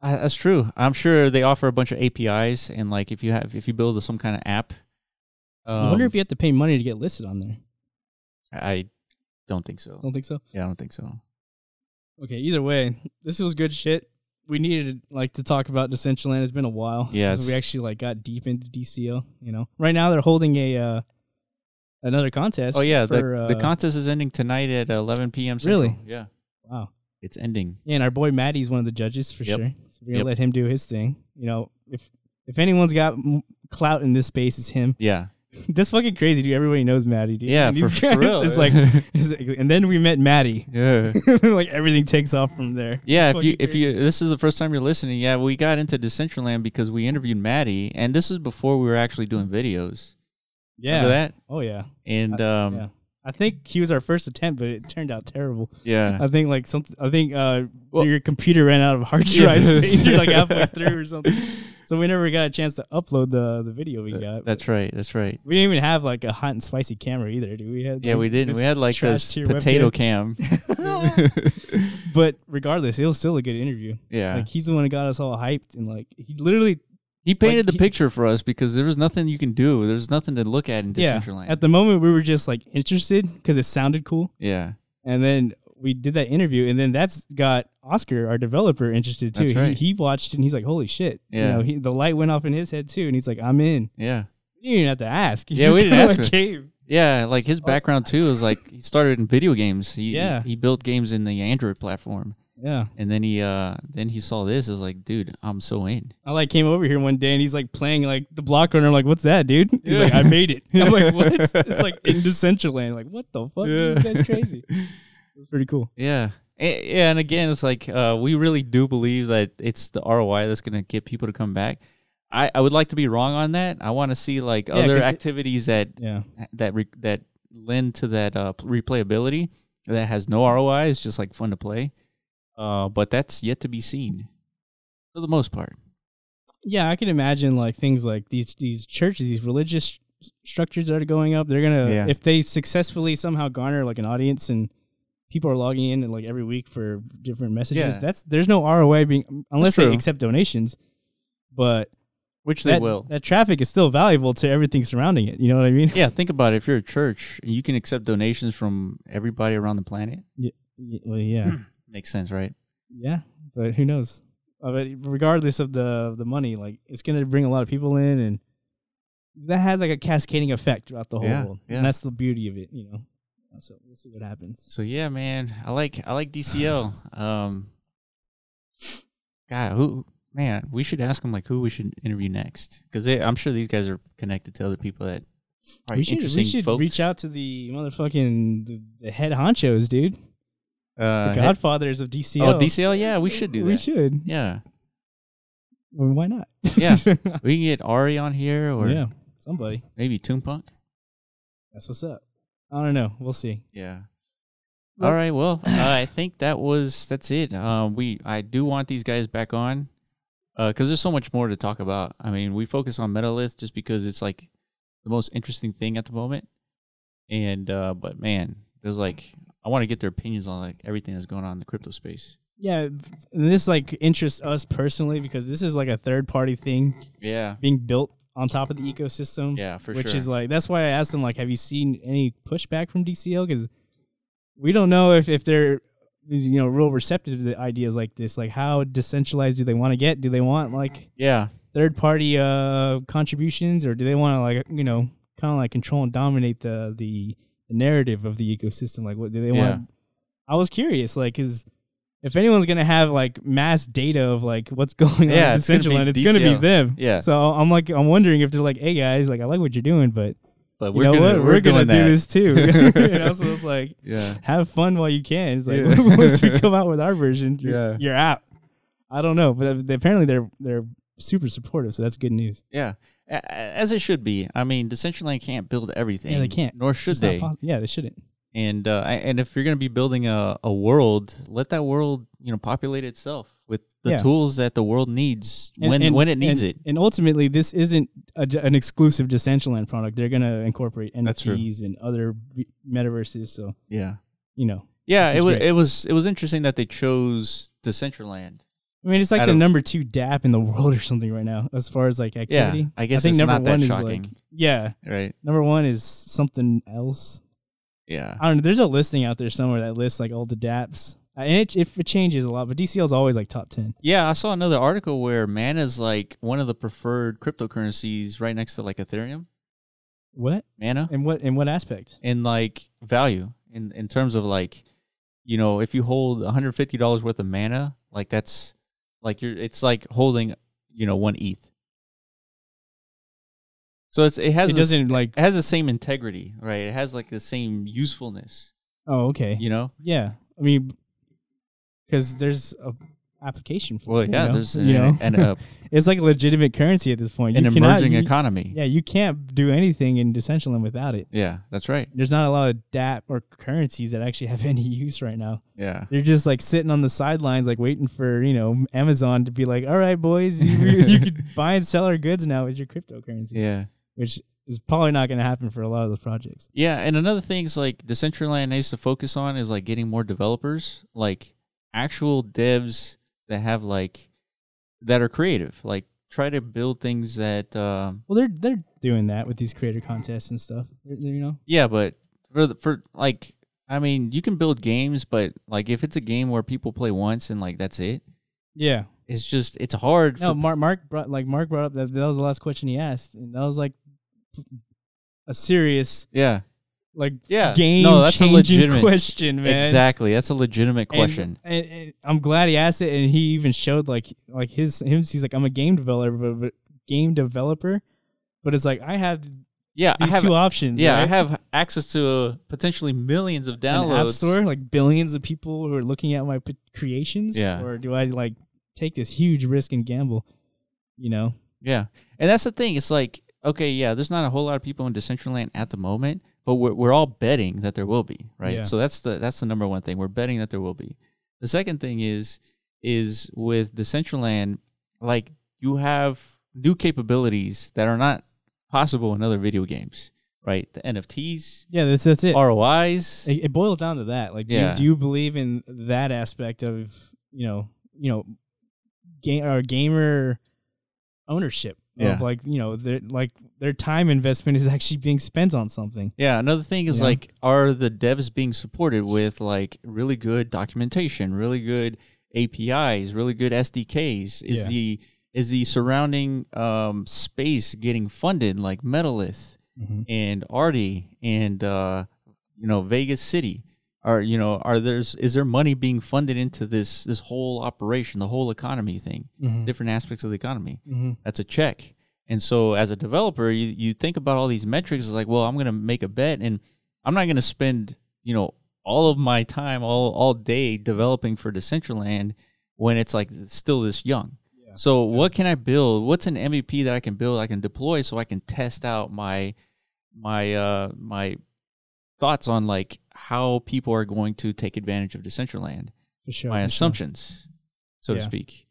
Uh, that's true. I'm sure they offer a bunch of APIs, and like if you have if you build some kind of app, I wonder um, if you have to pay money to get listed on there. I don't think so. Don't think so. Yeah, I don't think so. Okay, either way, this was good shit. We needed like to talk about Decentraland. It's been a while Yeah, since we actually like got deep into DCL. You know, right now they're holding a uh, another contest. Oh yeah, for, the the uh, contest is ending tonight at 11 p.m. Central. Really? Yeah, wow. it's ending. Yeah, and our boy Maddie's one of the judges for Yep. sure. So we're gonna Yep. let him do his thing. You know, if if anyone's got clout in this space, it's him. Yeah, That's fucking crazy, dude. Everybody knows Maddie, dude. Yeah, And these for- for real. It's like, it's like- and then we met Maddie. yeah, like everything takes off from there. yeah. It's If you fucking if you this is the first time you're listening, yeah, we got into Decentraland because we interviewed Maddie, and this is before we were actually doing videos. Yeah, Remember that? oh yeah. And um, yeah. I think he was our first attempt, but it turned out terrible. yeah, I think like something. I think uh, Well- your computer ran out of hard drive space. Like halfway through or something. So we never got a chance to upload the the video we got. that's right. That's right. we didn't even have like a hot and spicy camera either, dude. We had Yeah, like, we didn't. We had like this potato webcam. cam. but regardless, it was still a good interview. yeah, Like he's the one that got us all hyped and like he literally he painted the picture for us because there was nothing you can do. There's nothing to look at in yeah. At the moment, we were just like interested because it sounded cool. yeah, And then we did that interview, and then that's got Oscar, our developer, interested too. Right. He, he watched it and he's like, "Holy shit!" Yeah. You know, he, the light went off in his head too, and he's like, "I'm in." yeah. You didn't even have to ask. You Yeah, we didn't ask came. Yeah, like his background too is like he started in video games. He, Yeah. he, he built games in the Android platform, Yeah, and then he uh then he saw this. Is like, dude, I'm so in. I like came over here one day and he's like playing like the block runner. I'm like, "What's that, dude?" He's Yeah. like, "I made it." I'm like, "What?" It's like in Decentraland. Like, what the fuck? Yeah. This guy's crazy. It was pretty cool. Yeah, A- yeah, and again, it's like uh we really do believe that it's the ROI that's gonna get people to come back. I, I would like to be wrong on that. I want to see like Yeah, other it- activities that Yeah. that re- that lend to that uh replayability that has no ROI. It's just like fun to play. Uh, but that's yet to be seen for the most part. Yeah, I can imagine like things like these these churches, these religious structures that are going up. They're gonna Yeah. if they successfully somehow garner like an audience and people are logging in and like every week for different messages. Yeah. That's there's no ROI being unless they accept donations. But Which they will. that traffic is still valuable to everything surrounding it. You know what I mean? Yeah, think about it. If you're a church, you can accept donations from everybody around the planet. Y- Well, yeah, Makes sense, right? yeah, but who knows? But regardless of the the money, like it's gonna bring a lot of people in, and that has like a cascading effect throughout the whole Yeah, world. yeah. And that's the beauty of it, you know. So we'll see what happens. So yeah, man, I like I like DCL. Um, God, who man, we should ask them like who we should interview next because I'm sure these guys are connected to other people that are we should we should folks. reach out to the motherfucking the, the head honchos, dude. Uh, The godfathers of DCL. oh, DCL, yeah, we should do that. We should. Yeah, Well, why not? Yeah. we can get Ari on here or yeah. Somebody. maybe Toonpunk. That's what's up. I don't know. We'll see. Yeah. Well- All right. Well, uh, I think that was that's it. Um, we I do want these guys back on, because there's so much more to talk about. I mean, we focus on Metalith just because it's like the most interesting thing at the moment, and uh, but man, there's like I want to get their opinions on like everything that's going on in the crypto space. Yeah, and this like interests us personally because this is like a third party thing Yeah. being built on top of the ecosystem. Yeah, for which sure. is like that's why I asked them like, have you seen any pushback from DCL? Because we don't know if if they're you know real receptive to the ideas like this. Like, how decentralized do they want to get? Do they want like yeah. third party uh contributions, or do they want to like you know kind of like control and dominate the the narrative of the ecosystem? Like, what do they Yeah. want? I was curious, like, because if anyone's gonna have like mass data of like what's going Yeah, on in it's gonna be Decentraland, it's gonna be them. Yeah. So I'm like, I'm wondering if they're like, hey guys, like I like what you're doing, but but we're you know gonna, what? we're, we're gonna do this too. you know, so it's like, yeah, have fun while you can. It's like yeah. once we come out with our version, you're, yeah, you're out. I don't know, but apparently they're they're super supportive, so that's good news. Yeah, as it should be. I mean, Decentraland can't build everything. Yeah, they can't. Nor should they. yeah, they shouldn't. And uh, and if you're going to be building a, a world, let that world you know populate itself with the yeah. tools that the world needs and, when and, when it needs and, it. And ultimately, this isn't a, an exclusive Decentraland product. They're going to incorporate NFTs and other metaverses. So yeah, you know, yeah, it was it was it was interesting that they chose Decentraland I mean, it's like the number two DApp in the world or something right now, as far as like activity. Yeah, I guess I think number one is like yeah, right. Number one is something else. Yeah, I don't know. There's a listing out there somewhere that lists like all the DApps, and it, if it changes a lot, but DCL is always like top ten. Yeah, I saw another article where Mana is like one of the preferred cryptocurrencies, right next to like Ethereum. What Mana? In what in what aspect? In like value, in in terms of like, you know, if you hold 150 dollars worth of Mana, like that's like you're, it's like holding, you know, one ETH. So it's it has it doesn't like it has the same integrity, right? It has like the same usefulness. Oh, okay. You know? Yeah. I mean, because there's a application for. Well, yeah, you know? there's you know, and a, it's like a legitimate currency at this point. An you emerging cannot, economy. You, yeah, you can't do anything in Decentraland without it. Yeah, that's right. There's not a lot of DApp or currencies that actually have any use right now. Yeah, they're just like sitting on the sidelines, like waiting for you know Amazon to be like, "All right, boys, you, you could buy and sell our goods now with your cryptocurrency." Yeah, which is probably not going to happen for a lot of those projects. Yeah, and another thing is like Decentraland needs to focus on is like getting more developers, like actual devs that have like that are creative. Like try to build things that. Um, well, they're they're doing that with these creator contests and stuff. You know. Yeah, but for the, for like, I mean, you can build games, but like if it's a game where people play once and like that's it. Yeah. It's just it's hard. No, Mark Mark brought like Mark brought up that that was the last question he asked, and that was like a serious yeah like yeah. Game no that's a legitimate question man. Exactly. That's a legitimate question. and, and, and, i'm glad he asked it and he even showed like like his him he's like i'm a game developer but, game developer? But it's like i have yeah these have, two options yeah right? i have access to uh, potentially millions of downloads An app store like billions of people who are looking at my creations? Yeah. Or do i like take this huge risk and gamble you know? Yeah. And that's the thing it's like okay yeah there's not a whole lot of people in decentraland at the moment but we're we're all betting that there will be, right? Yeah. So that's the that's the number one thing. We're betting that there will be. The second thing is is with Decentraland, like you have new capabilities that are not possible in other video games, right? The NFTs, yeah, that's that's it. ROIs. It, it boils down to that. Like, do yeah. you, do you believe in that aspect of you know you know game or gamer ownership? Yeah. of like you know their like their time investment is actually being spent on something. Yeah, another thing is like are the devs being supported with like really good documentation, really good APIs, really good SDKs? Is yeah. the is the surrounding um, space getting funded like Metalith mm-hmm. and Artie and uh, you know Vegas City? Are you know are there's is there money being funded into this this whole operation the whole economy thing mm-hmm. different aspects of the economy mm-hmm. that's a check and so as a developer you, you think about all these metrics it's like well i'm going to make a bet and i'm not going to spend you know all of my time all all day developing for decentraland when it's like still this young yeah. so yeah. what can i build what's an mvp that i can build i can deploy so i can test out my my uh my thoughts on like how people are going to take advantage of Decentraland. For sure. My for assumptions, sure. so yeah. to speak.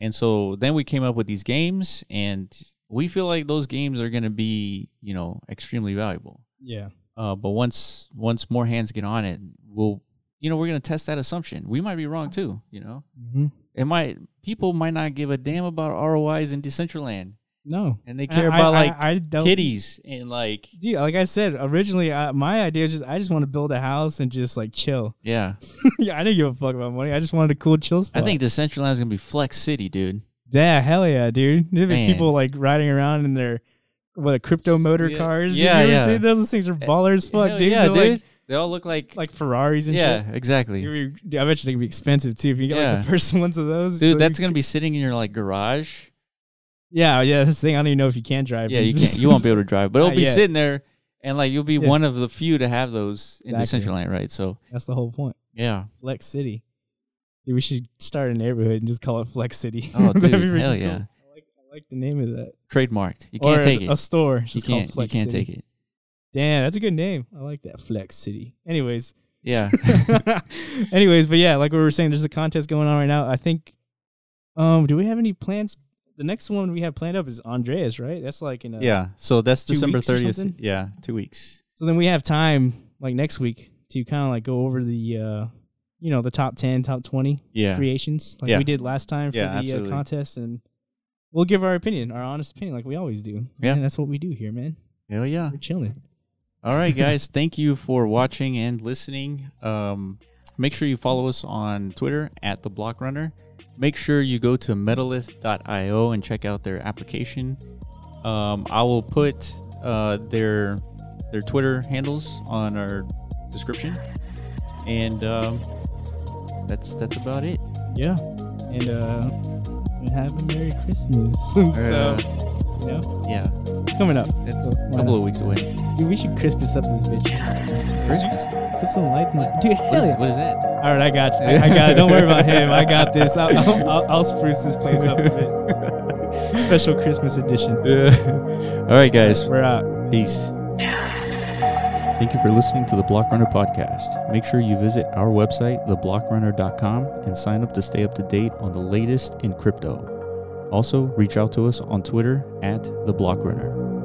And so then we came up with these games, and we feel like those games are going to be, you know, extremely valuable. Yeah. Uh, but once once more hands get on it, we'll, you know, we're going to test that assumption. We might be wrong too. You know, mm-hmm. it might people might not give a damn about ROIs in Decentraland. No, and they care I, about I, like I, I kitties and like. Dude, like I said originally, uh, my idea was just I just want to build a house and just like chill. Yeah, yeah, I didn't give a fuck about money. I just wanted a cool chill spot. I think Decentraland is gonna be Flex City, dude. Yeah, hell yeah, dude. There'd be people like riding around in their what crypto motor yeah. cars. Yeah, you yeah. Those things are eh, ballers, fuck, hell dude. Yeah, They're dude. Like, they all look like like Ferraris and yeah, shit. exactly. I bet you they can be expensive too if you get yeah. like the first ones of those. Dude, so that's gonna be sitting in your like garage yeah, yeah. This thing, I don't even know if you can drive. Yeah, you can't. You won't be able to drive, but it'll be yet. sitting there, And like you'll be yeah. one of the few to have those exactly. in Decentraland, right? So that's the whole point. Yeah. Flex City. Dude, we should start a neighborhood and just call it Flex City. Oh, dude, hell yeah! I like, I like, the name of that. Trademarked. You can't or take a, it. A store. You can't. you can't City. take it. Damn, that's a good name. I like that Flex City. Anyways. Yeah. Anyways, but yeah, like we were saying, there's a contest going on right now. I think. Um, do we have any plans? The next one we have planned up is Andreas, right? That's like in a yeah. So that's December thirtieth. Yeah, two weeks. So then we have time, like next week, to kind of like go over the, uh, you know, the top ten, top twenty yeah. creations, like yeah. we did last time for yeah, the uh, contest, and we'll give our opinion, our honest opinion, like we always do. Yeah, and that's what we do here, man. Hell yeah, we're chilling. All right, guys. thank you for watching and listening. Um, make sure you follow us on Twitter at the Block Runner. Make sure you go to metalith.io and check out their application. Um, I will put uh, their their Twitter handles on our description, and um, that's that's about it. Yeah, and uh, have a Merry Christmas and stuff. You know? Yeah, coming up. It's so, a couple of weeks away. Dude, we should Christmas up this bitch. Christmas. Put some lights in the dude. What is, what is that? All right, I got you. I, I got it. Don't worry about him. I got this. I'll, I'll, I'll, I'll spruce this place up a bit. Special Christmas edition. Yeah. All right, guys. We're out. Peace. Thank you for listening to the Block Runner podcast. Make sure you visit our website, theblockrunner.com, and sign up to stay up to date on the latest in crypto. Also, reach out to us on Twitter at the Block Runner.